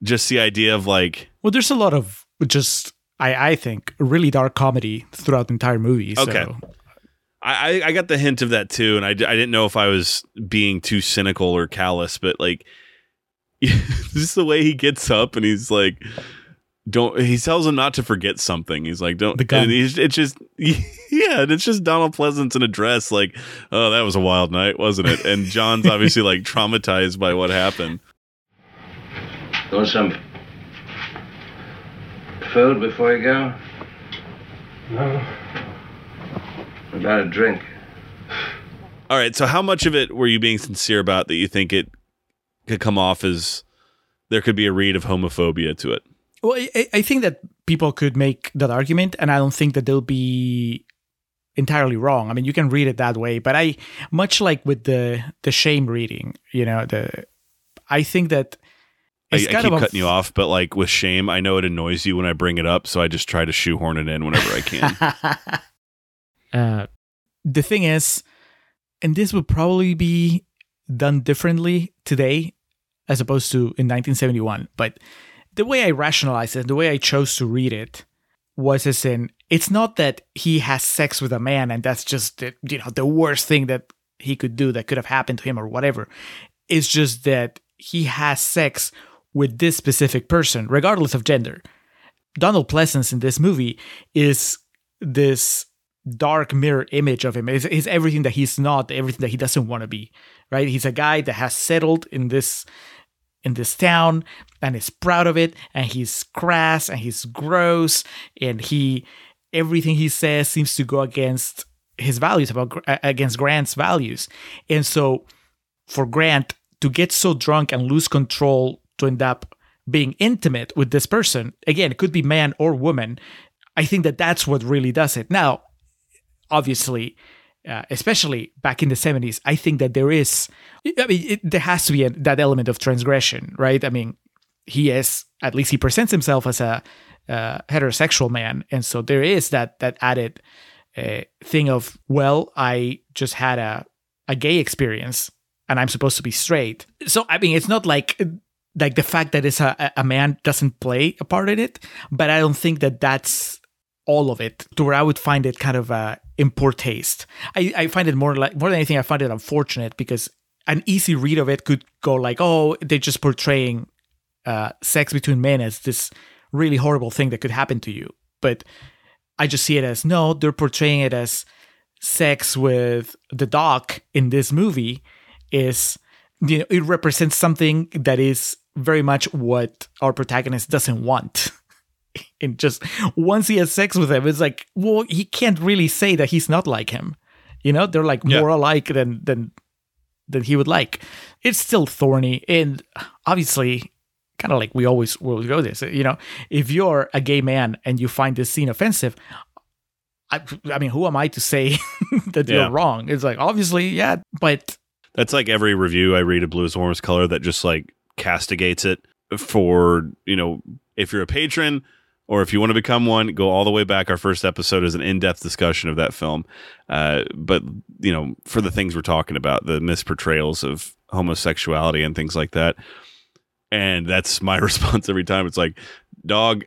Just the idea of like, Well, there's a lot of just I I think really dark comedy throughout the entire movie. So. Okay. I, I- I got the hint of that too, and I, I didn't know if I was being too cynical or callous, but like, just the way he gets up and he's like, don't. He tells him not to forget something. He's like, don't. The gun. and he's, it's just, yeah, and it's just Donald Pleasence in a dress. Like, oh, that was a wild night, wasn't it? And John's obviously like traumatized by what happened. Want some food before you go? No. What about a drink? All right. So, how much of it were you being sincere about that you think it could come off as there could be a read of homophobia to it? Well, I, I think that people could make that argument, and I don't think that they'll be entirely wrong. I mean, you can read it that way, but I, much like with the the shame reading, you know, the I think that I, I keep cutting you off, but like with shame, I know it annoys you when I bring it up, so I just try to shoehorn it in whenever I can. uh, the thing is, and this would probably be done differently today as opposed to in 1971, but the way I rationalized it, the way I chose to read it was as in it's not that he has sex with a man and that's just the, you know the worst thing that he could do that could have happened to him or whatever. It's just that he has sex with this specific person regardless of gender. Donald Pleasence in this movie is this dark mirror image of him. Is everything that he's not, everything that he doesn't want to be. Right? He's a guy that has settled in this in this town and is proud of it and he's crass and he's gross and he everything he says seems to go against his values about against Grant's values. And so for Grant to get so drunk and lose control to end up being intimate with this person, again, it could be man or woman. I think that that's what really does it. Now, obviously, uh, especially back in the 70s, I think that there is, I mean, it, there has to be a, that element of transgression, right? I mean, he is, at least he presents himself as a uh, heterosexual man. And so there is that, that added uh, thing of, well, I just had a, a gay experience and I'm supposed to be straight. So, I mean, it's not like, like the fact that it's a, a man doesn't play a part in it, but I don't think that that's all of it to where I would find it kind of uh, in poor taste. I, I find it more like more than anything, I find it unfortunate because an easy read of it could go like, oh, they're just portraying uh, sex between men as this really horrible thing that could happen to you. But I just see it as no, they're portraying it as sex with the doc in this movie is you know it represents something that is very much what our protagonist doesn't want. and just once he has sex with him, it's like, well, he can't really say that he's not like him. You know, they're like Yeah. more alike than than than he would like. It's still thorny, and obviously, kind of like we always will go this. You know, if you're a gay man and you find this scene offensive, I, I mean, who am I to say that Yeah. you're wrong? It's like obviously, yeah, but That's like every review I read of Blue is the Warmest Color that just like castigates it for, you know, if you're a patron or if you want to become one, go all the way back. Our first episode is an in depth discussion of that film. Uh, but, you know, for the things we're talking about, the misportrayals of homosexuality and things like that. And that's my response every time. It's like, dog,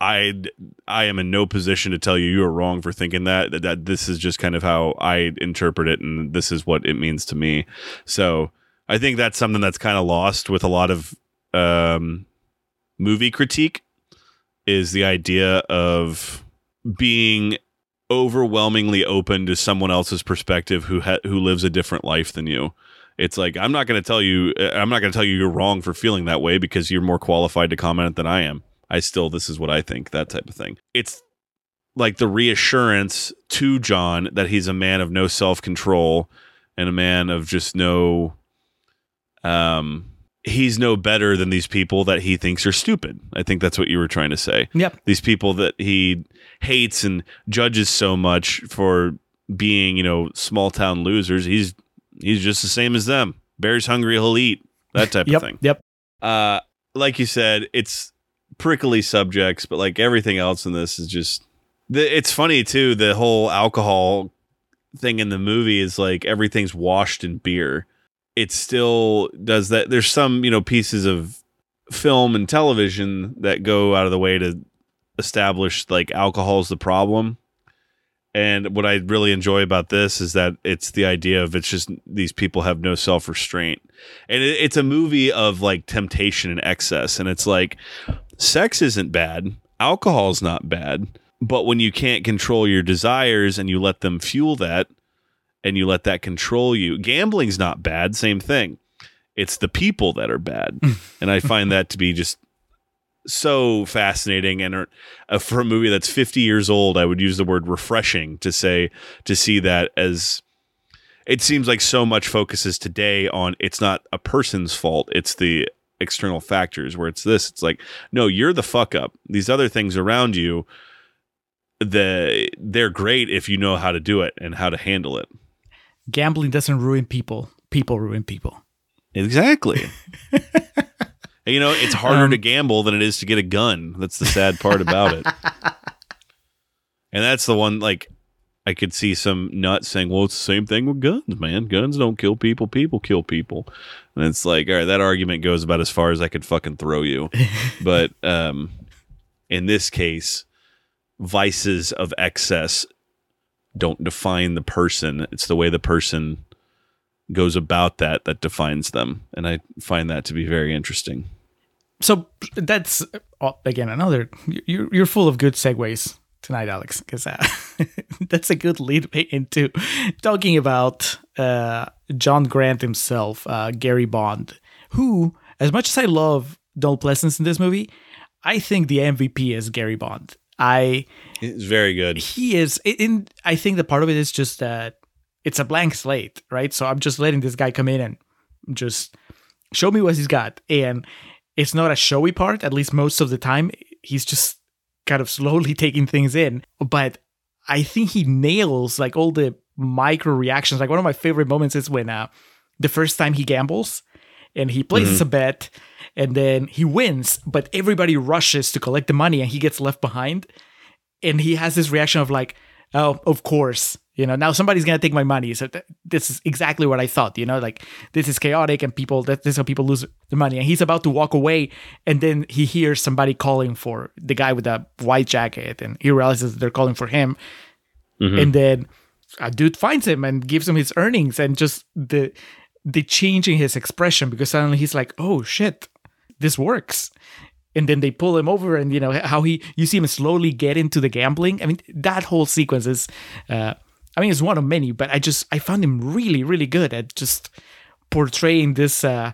I I am in no position to tell you you are wrong for thinking that, that that this is just kind of how I interpret it and this is what it means to me. So I think that's something that's kind of lost with a lot of um, movie critique is the idea of being overwhelmingly open to someone else's perspective who ha- who lives a different life than you. It's like I'm not going to tell you I'm not going to tell you you're wrong for feeling that way because you're more qualified to comment than I am. I still this is what I think, that type of thing. It's like the reassurance to John that he's a man of no self-control and a man of just no um he's no better than these people that he thinks are stupid. I think that's what you were trying to say. yep, These people that he hates and judges so much for being, you know, small town losers. He's he's just the same as them. Bear's hungry, he'll eat. That type yep, of thing. yep. Uh like you said, it's prickly subjects, but like everything else in this is just the, it's funny too, the whole alcohol thing in the movie is like everything's washed in beer. It still does that. There's some, you know, pieces of film and television that go out of the way to establish like alcohol is the problem. And what I really enjoy about this is that it's the idea of it's just these people have no self restraint. And it, it's a movie of like temptation and excess. And it's like sex isn't bad, alcohol's not bad. But when you can't control your desires and you let them fuel that and you let that control you, gambling's not bad, same thing. It's the people that are bad. and I find that to be just so fascinating and uh, for a movie that's 50 years old i would use the word refreshing to say to see that as it seems like so much focuses today on it's not a person's fault it's the external factors where it's this it's like no you're the fuck up these other things around you the they're great if you know how to do it and how to handle it Gambling doesn't ruin people. People ruin people. exactly you know it's harder Um, to gamble than it is to get a gun. That's the sad part about it. And that's the one like i could see some nuts saying well it's the same thing with guns man. Guns don't kill people. People kill people. And it's like all right that argument goes about as far as i could fucking throw you. But um in this case vices of excess don't define the person. It's the way the person goes about that that defines them. And i find that to be very interesting So that's uh, again another. You're you're full of good segues tonight, Alex, because uh, that's a good lead into talking about uh, John Grant himself, uh, Gary Bond, who, as much as I love Donald Pleasence in this movie, I think the MVP is Gary Bond. I it's very good he is in i think the part of it is just that it's a blank slate right so i'm just letting this guy come in and just show me what he's got and it's not a showy part at least most of the time. He's just kind of slowly taking things in. But i think he nails like all the micro reactions. Like one of my favorite moments is when uh the first time he gambles and he places a bet and then he wins but everybody rushes to collect the money and he gets left behind. And he has this reaction of like, "Oh, of course, you know, now somebody's gonna take my money." So th- this is exactly what I thought. You know, like this is chaotic, and people that this is how people lose the money. And he's about to walk away, and then he hears somebody calling for the guy with the white jacket, and he realizes they're calling for him. And then a dude finds him and gives him his earnings, and just the the change in his expression because suddenly he's like, "Oh shit, this works." and then they pull him over and you know how he you see him slowly get into the gambling i mean that whole sequence is uh i mean it's one of many but i just i found him really really good at just portraying this uh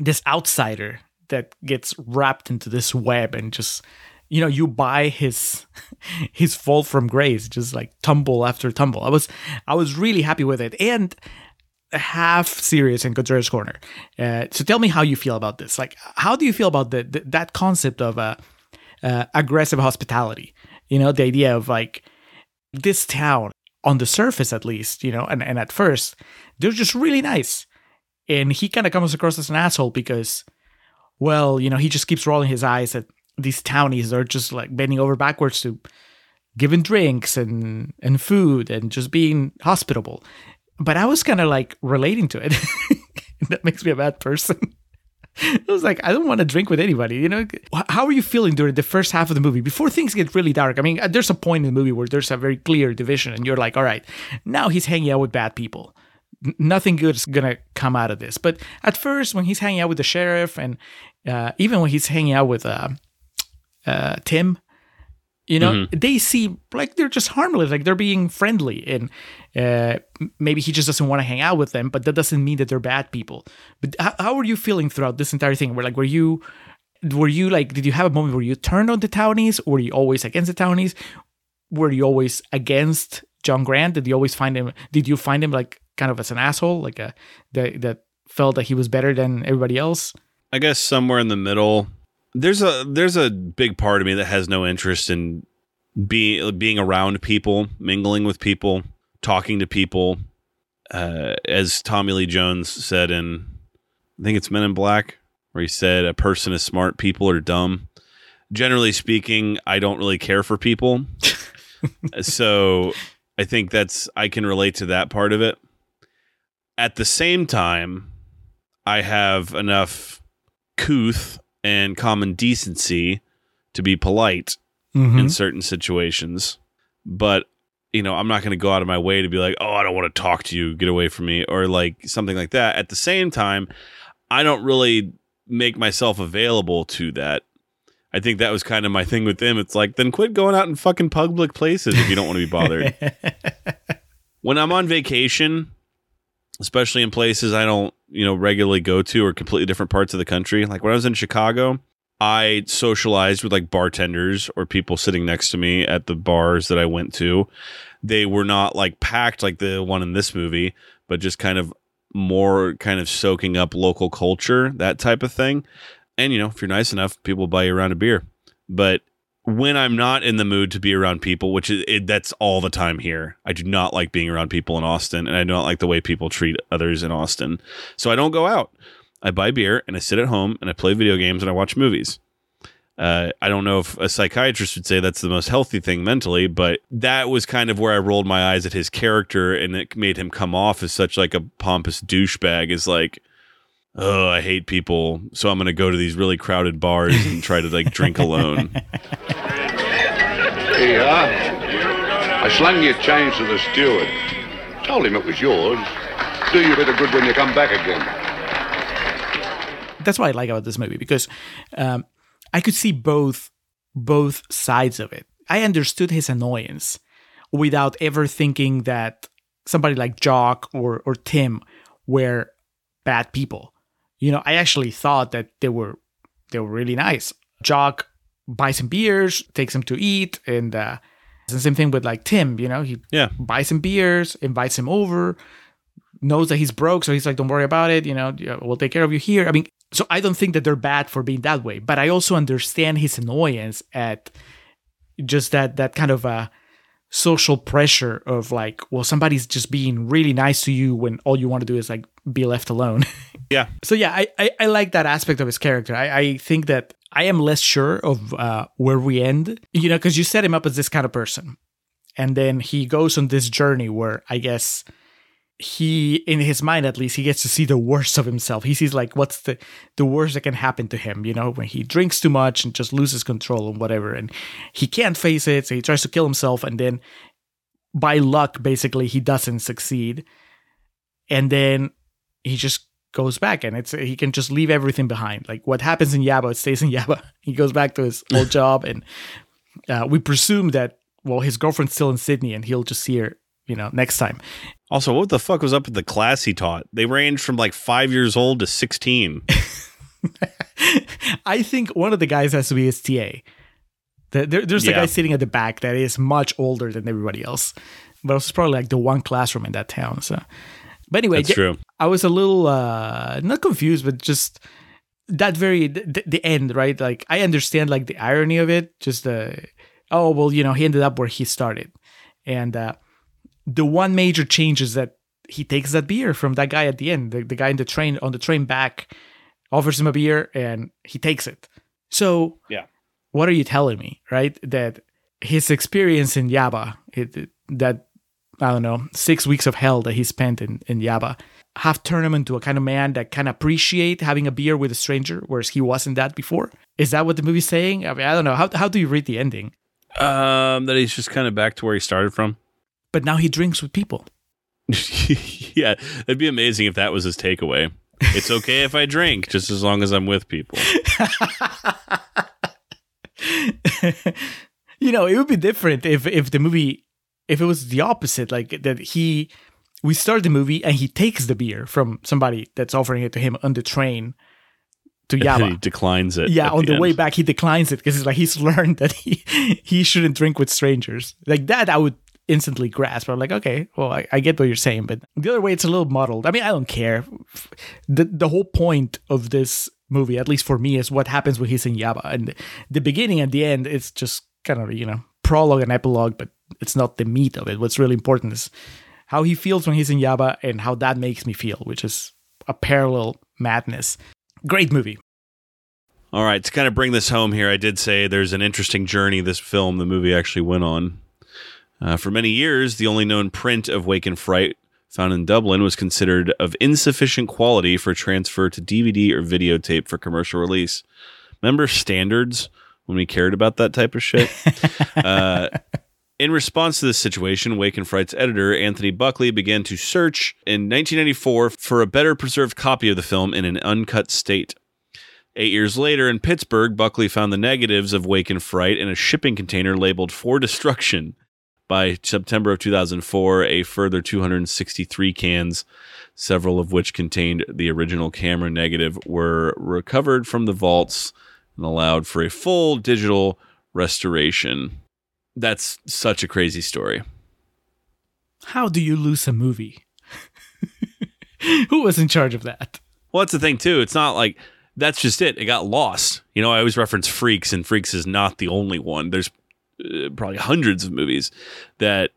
this outsider that gets wrapped into this web and just you know you buy his his fall from grace just like tumble after tumble i was i was really happy with it and half serious in Contreras Corner. Uh, so tell me how you feel about this. Like, how do you feel about the, the that concept of uh, uh, aggressive hospitality? You know, the idea of like this town on the surface, at least, you know, and, and at first, they're just really nice. And he kind of comes across as an asshole because, well, you know, he just keeps rolling his eyes at these townies. They're just like bending over backwards to giving drinks and and food and just being hospitable but I was kind of like relating to it. that makes me a bad person. I was like, I don't want to drink with anybody. You know, how are you feeling during the first half of the movie before things get really dark? I mean, uh, there's a point in the movie where there's a very clear division, and you're like, all right, now he's hanging out with bad people. Nothing good is gonna come out of this. But at first, when he's hanging out with the sheriff, and uh, even when he's hanging out with uh, uh, Tim, you know, they seem like they're just harmless, like they're being friendly, and uh, maybe he just doesn't want to hang out with them. But that doesn't mean that they're bad people. But how, how were you feeling throughout this entire thing? Were like, were you, were you like, did you have a moment where you turned on the townies, or were you always against the townies? Were you always against John Grant? Did you always find him? Did you find him like kind of as an asshole, like a that that felt that he was better than everybody else? I guess somewhere in the middle. There's a there's a big part of me that has no interest in being being around people, mingling with people, talking to people. Uh, as Tommy Lee Jones said in, I think it's Men in Black, where he said, "A person is smart, people are dumb." Generally speaking, I don't really care for people, so I think that's I can relate to that part of it. At the same time, I have enough couth and common decency to be polite mm-hmm. in certain situations. But you know, I'm not going to go out of my way to be like, "Oh, I don't want to talk to you. Get away from me," or like something like that. At the same time, I don't really make myself available to that. I think that was kind of my thing with them. It's like, then quit going out in fucking public places if you don't want to be bothered. when I'm on vacation, especially in places I don't, you know, regularly go to or completely different parts of the country. Like when I was in Chicago, I socialized with like bartenders or people sitting next to me at the bars that I went to. They were not like packed like the one in this movie, but just kind of more kind of soaking up local culture, that type of thing. And you know, if you're nice enough, people buy you around a beer. But when I'm not in the mood to be around people, which is it, that's all the time here. I do not like being around people in Austin, and I don't like the way people treat others in Austin. So I don't go out. I buy beer and I sit at home and I play video games and I watch movies. Uh, I don't know if a psychiatrist would say that's the most healthy thing mentally, but that was kind of where I rolled my eyes at his character, and it made him come off as such like a pompous douchebag. Is like, oh, I hate people, so I'm going to go to these really crowded bars and try to like drink alone. Here you are. I slung your change to the steward. Told him it was yours. Do you a bit of good when you come back again. that's what I like about this movie because um, I could see both both sides of it. I understood his annoyance without ever thinking that somebody like Jock or or Tim were bad people. You know, I actually thought that they were they were really nice. Jock buys him beers, takes him to eat, and uh, it's the same thing with like Tim. You know, he Yeah. buys him beers, invites him over, knows that he's broke, so he's like, "Don't worry about it. You know, we'll take care of you here." I mean, so I don't think that they're bad for being that way, but I also understand his annoyance at just that that kind of uh, social pressure of like, well, somebody's just being really nice to you when all you want to do is like be left alone. Yeah. So yeah, I, I, I like that aspect of his character. I, I think that I am less sure of uh, where we end, you know, because you set him up as this kind of person, and then he goes on this journey where I guess he, in his mind at least, he gets to see the worst of himself. He sees like what's the the worst that can happen to him, you know, when he drinks too much and just loses control and whatever, and he can't face it, so he tries to kill himself, and then by luck, basically, he doesn't succeed, and then he just goes back and it's he can just leave everything behind. Like what happens in Yabba, it stays in Yabba. He goes back to his old job, and uh, we presume that well, his girlfriend's still in Sydney, and he'll just see her, you know, next time. Also, what the fuck was up with the class he taught? They ranged from like five years old to 16. I think one of the guys has to be his TA. There- there's a Yeah. guy sitting at the back that is much older than everybody else, but it's probably like the one classroom in that town. So, but anyway, That's true. I was a little uh not confused, but just that very the, the end, right? Like I understand like the irony of it. Just the oh well, you know, he ended up where he started, and uh the one major change is that he takes that beer from that guy at the end. The, the guy in the train on the train back offers him a beer, and he takes it. So Yeah. what are you telling me, right? That his experience in Yabba, it, it- that I don't know, six weeks of hell that he spent in, in Yabba, have turned him into a kind of man that can appreciate having a beer with a stranger, whereas he wasn't that before. Is that what the movie's saying? I mean, I don't know. How, how do you read the ending? Um, that he's just kind of back to where he started from. But now he drinks with people. yeah, it'd be amazing if that was his takeaway. It's okay if I drink, just as long as I'm with people. you know, it would be different if if the movie if it was the opposite, like that he we start the movie and he takes the beer from somebody that's offering it to him on the train to he Yabba. declines it. Yeah, on the, end. way back he declines it because it's like he's learned that he he shouldn't drink with strangers. Like that I would instantly grasp. I'm like, okay, well I, I get what you're saying, but the other way it's a little muddled. I mean, I don't care. The the whole point of this movie, at least for me, is what happens when he's in Yabba. And the beginning and the end, it's just kind of, you know, prologue and epilogue, but it's not the meat of it. What's really important is how he feels when he's in Yabba and how that makes me feel, which is a parallel madness. Great movie. All right, to kind of bring this home here, I did say there's an interesting journey this film, the movie, actually went on. Uh, for many years, the only known print of Wake in Fright found in Dublin was considered of insufficient quality for transfer to DVD or videotape for commercial release. Remember Standards when we cared about that type of shit. uh, in response to this situation, Wake in Fright's editor, Anthony Buckley, began to search in 1994 for a better preserved copy of the film in an uncut state. Eight years later, in Pittsburgh, Buckley found the negatives of Wake in Fright in a shipping container labeled for destruction. By September of 2004, a further 263 cans, several of which contained the original camera negative, were recovered from the vaults and allowed for a full digital restoration. That's such a crazy story. How do you lose a movie? Who was in charge of that? Well, that's the thing too. It's not like that's just it. It got lost. You know, I always reference Freaks, and Freaks is not the only one. There's uh, probably hundreds of movies that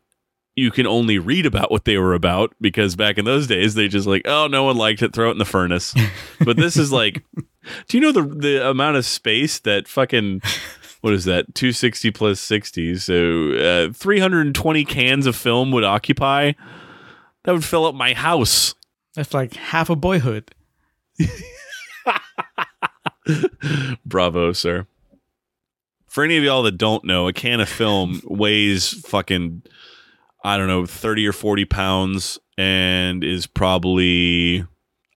you can only read about what they were about because back in those days they just like, oh, no one liked it, throw it in the furnace. but this is like, do you know the the amount of space that fucking what is that 260 plus 60 so uh, 320 cans of film would occupy that would fill up my house That's like half a boyhood. Bravo, sir. For any of y'all that don't know, a can of film weighs fucking, I don't know, 30 or 40 pounds and is probably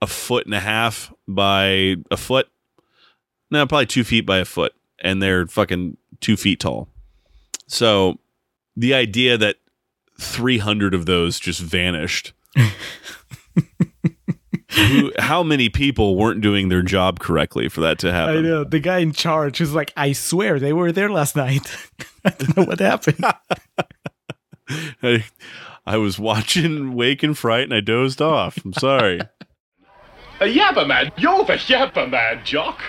a foot and a half by a foot. No, probably two feet by a foot. And they're fucking two feet tall. So the idea that 300 of those just vanished. Who, how many people weren't doing their job correctly for that to happen? I know. The guy in charge is like, I swear they were there last night. I don't know what happened. I, I was watching Wake in Fright and I dozed off. I'm sorry. A yapper man. You're the yapper man, Jock.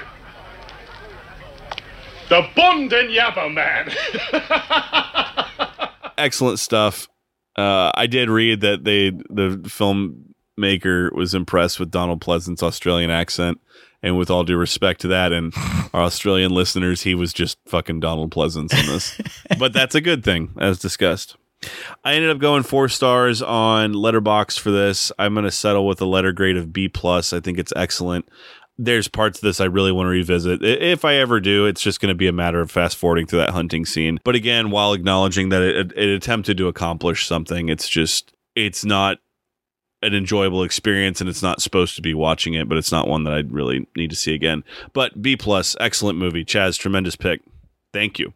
The Bond and yapper man. Excellent stuff. Uh, I did read that they the filmmaker was impressed with Donald Pleasence's Australian accent, and with all due respect to that and our Australian listeners, he was just fucking Donald Pleasence in this. but that's a good thing, as discussed. I ended up going four stars on Letterboxd for this. I'm going to settle with a letter grade of B plus. I think it's excellent. There's parts of this I really want to revisit. If I ever do, it's just going to be a matter of fast forwarding through that hunting scene. But again, while acknowledging that it, it attempted to accomplish something, it's just it's not an enjoyable experience, and it's not supposed to be watching it. But it's not one that I really need to see again. But B plus, excellent movie. Chas, tremendous pick. Thank you.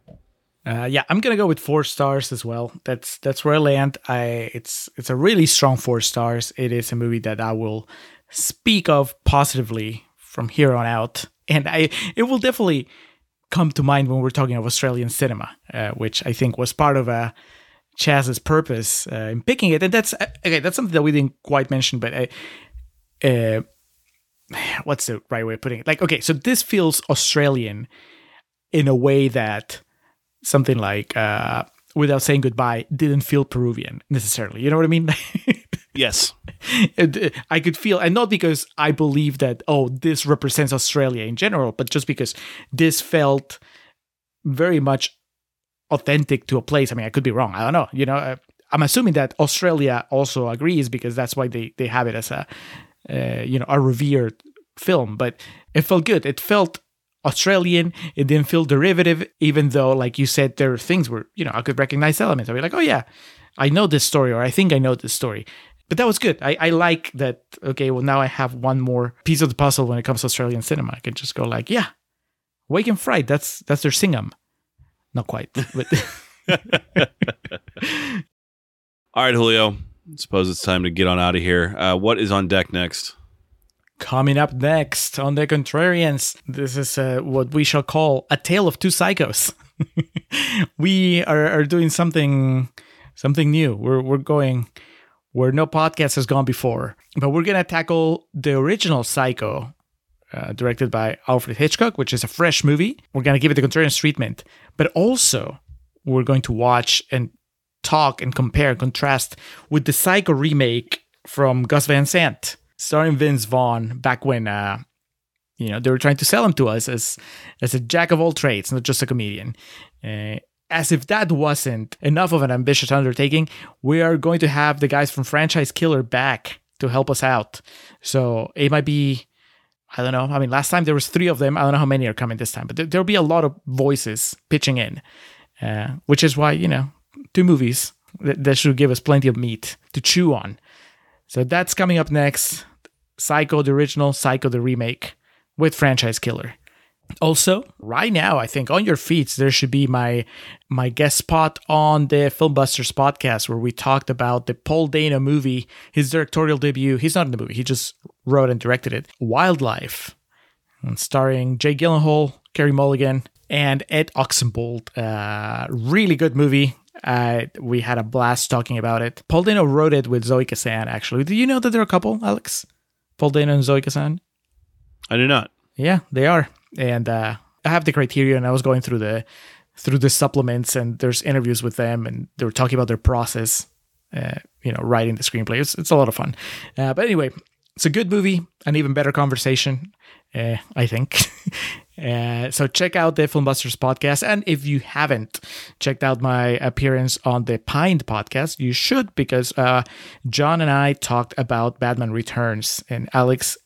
Uh, yeah, I'm gonna go with four stars as well. That's that's where I land. I it's it's a really strong four stars. It is a movie that I will speak of positively from here on out, and I it will definitely come to mind when we're talking of Australian cinema, uh, which I think was part of uh, Chas's purpose uh, in picking it. And that's uh, okay. That's something that we didn't quite mention, but I, uh, what's the right way of putting it? Like, okay, so this feels Australian in a way that something like without saying goodbye didn't feel Peruvian necessarily. You know what I mean? Yes. It- I could feel, and not because I believe that oh this represents Australia in general, but just because this felt very much authentic to a place. I mean, I could be wrong. I don't know. You know, uh, I'm assuming that Australia also agrees because that's why they they have it as a uh, you know a revered film. But it felt good. It felt Australian. It didn't feel derivative, even though, like you said, there are things where you know I could recognize elements. I'd be like, oh yeah, I know this story, or I think I know this story. But that was good. I, I like that. Okay, well now I have one more piece of the puzzle when it comes to Australian cinema. I can just go like, yeah, Wake in Fright. That's that's their singum. Not quite, but All right, Julio. I Suppose it's time to get on out of here. Uh, what is on deck next? Coming up next on the Contrarians, this is uh, what we shall call a tale of two psychos. we are, are doing something something new. We're we're going where no podcast has gone before, but we're gonna tackle the original Psycho, uh, directed by Alfred Hitchcock, which is a fresh movie. We're gonna give it the Contrarians treatment, but also we're going to watch and talk and compare and contrast with the Psycho remake from Gus Van Sant, starring Vince Vaughn back when uh, you know they were trying to sell him to us as as a jack of all trades, not just a comedian. Uh, as if that wasn't enough of an ambitious undertaking, we are going to have the guys from Franchise Killer back to help us out. So it might be, I don't know. I mean, last time there was three of them. I don't know how many are coming this time, but there, there'll be a lot of voices pitching in, uh, which is why you know two movies that, that should give us plenty of meat to chew on. So that's coming up next. Psycho the original, Psycho the remake with franchise killer. Also, right now, I think on your feeds there should be my my guest spot on the Filmbusters podcast where we talked about the Paul Dano movie, his directorial debut. He's not in the movie; he just wrote and directed it. Wildlife, and starring Jake Gyllenhaal, Carey Mulligan, and Ed Oxenbould. Uh, really good movie. Uh, we had a blast talking about it. Paul Dano wrote it with Zoe Kazan. Actually, do you know that they're a couple, Alex? Paul Dano and Zoe Kazan. I do not. Yeah, they are. And uh, I have the Criterion, and I was going through the through the supplements, and there's interviews with them, and they were talking about their process. Uh, you know, writing the screenplay. It's, it's a lot of fun. Uh, but anyway, it's a good movie, an even better conversation, uh, I think. Uh, so check out the Filmbusters podcast, and if you haven't checked out my appearance on the Pined podcast, you should because uh, John and I talked about Batman Returns, and Alex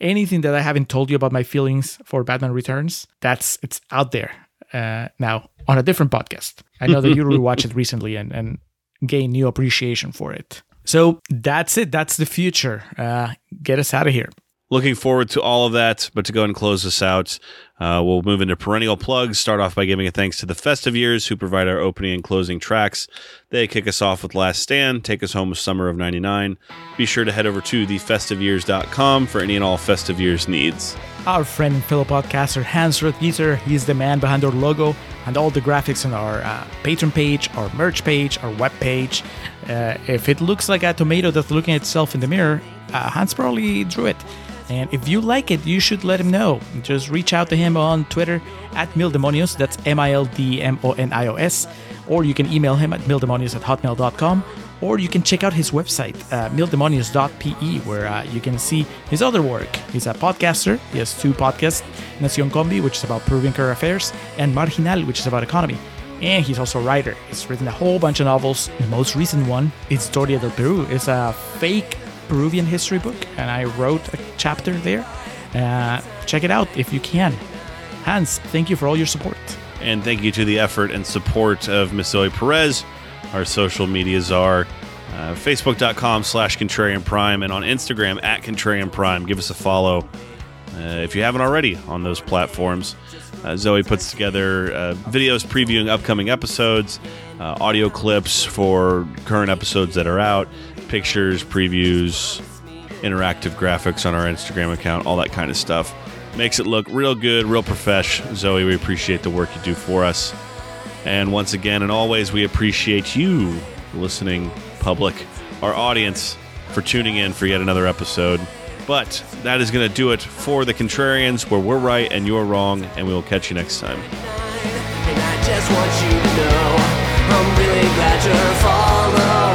anything that I haven't told you about my feelings for Batman Returns, that's it's out there uh, now on a different podcast. I know that you rewatched it recently and, and gain new appreciation for it. So that's it. That's the future. Uh, get us out of here. Looking forward to all of that, but to go and close this out, uh, we'll move into perennial plugs. Start off by giving a thanks to the Festive Years, who provide our opening and closing tracks. They kick us off with Last Stand, take us home with Summer of 99. Be sure to head over to thefestiveyears.com for any and all Festive Years needs. Our friend and fellow podcaster Hans Rothgiesser, he's the man behind our logo and all the graphics on our uh, Patreon page, our merch page, our web page. Uh, if it looks like a tomato that's looking at itself in the mirror, uh, Hans probably drew it. And if you like it, you should let him know. Just reach out to him on Twitter at Mildemonios, that's M I L D M O N I O S, or you can email him at mildemonios at hotmail.com, or you can check out his website, uh, mildemonios.pe, where uh, you can see his other work. He's a podcaster, he has two podcasts Nacion Combi, which is about Peruvian current affairs, and Marginal, which is about economy. And he's also a writer. He's written a whole bunch of novels. The most recent one, Historia del Peru, is a fake Peruvian history book, and I wrote a chapter there. Uh, check it out if you can. Hans, thank you for all your support. And thank you to the effort and support of Miss Zoe Perez. Our social medias are uh, facebook.com slash contrarian prime and on Instagram at contrarian prime. Give us a follow uh, if you haven't already on those platforms. Uh, Zoe puts together uh, videos previewing upcoming episodes, uh, audio clips for current episodes that are out, pictures, previews, interactive graphics on our Instagram account, all that kind of stuff. Makes it look real good, real profesh. Zoe, we appreciate the work you do for us. And once again, and always, we appreciate you, listening public, our audience, for tuning in for yet another episode. But that is going to do it for the Contrarians, where we're right and you're wrong, and we will catch you next time. And I just want you to know I'm really glad you're following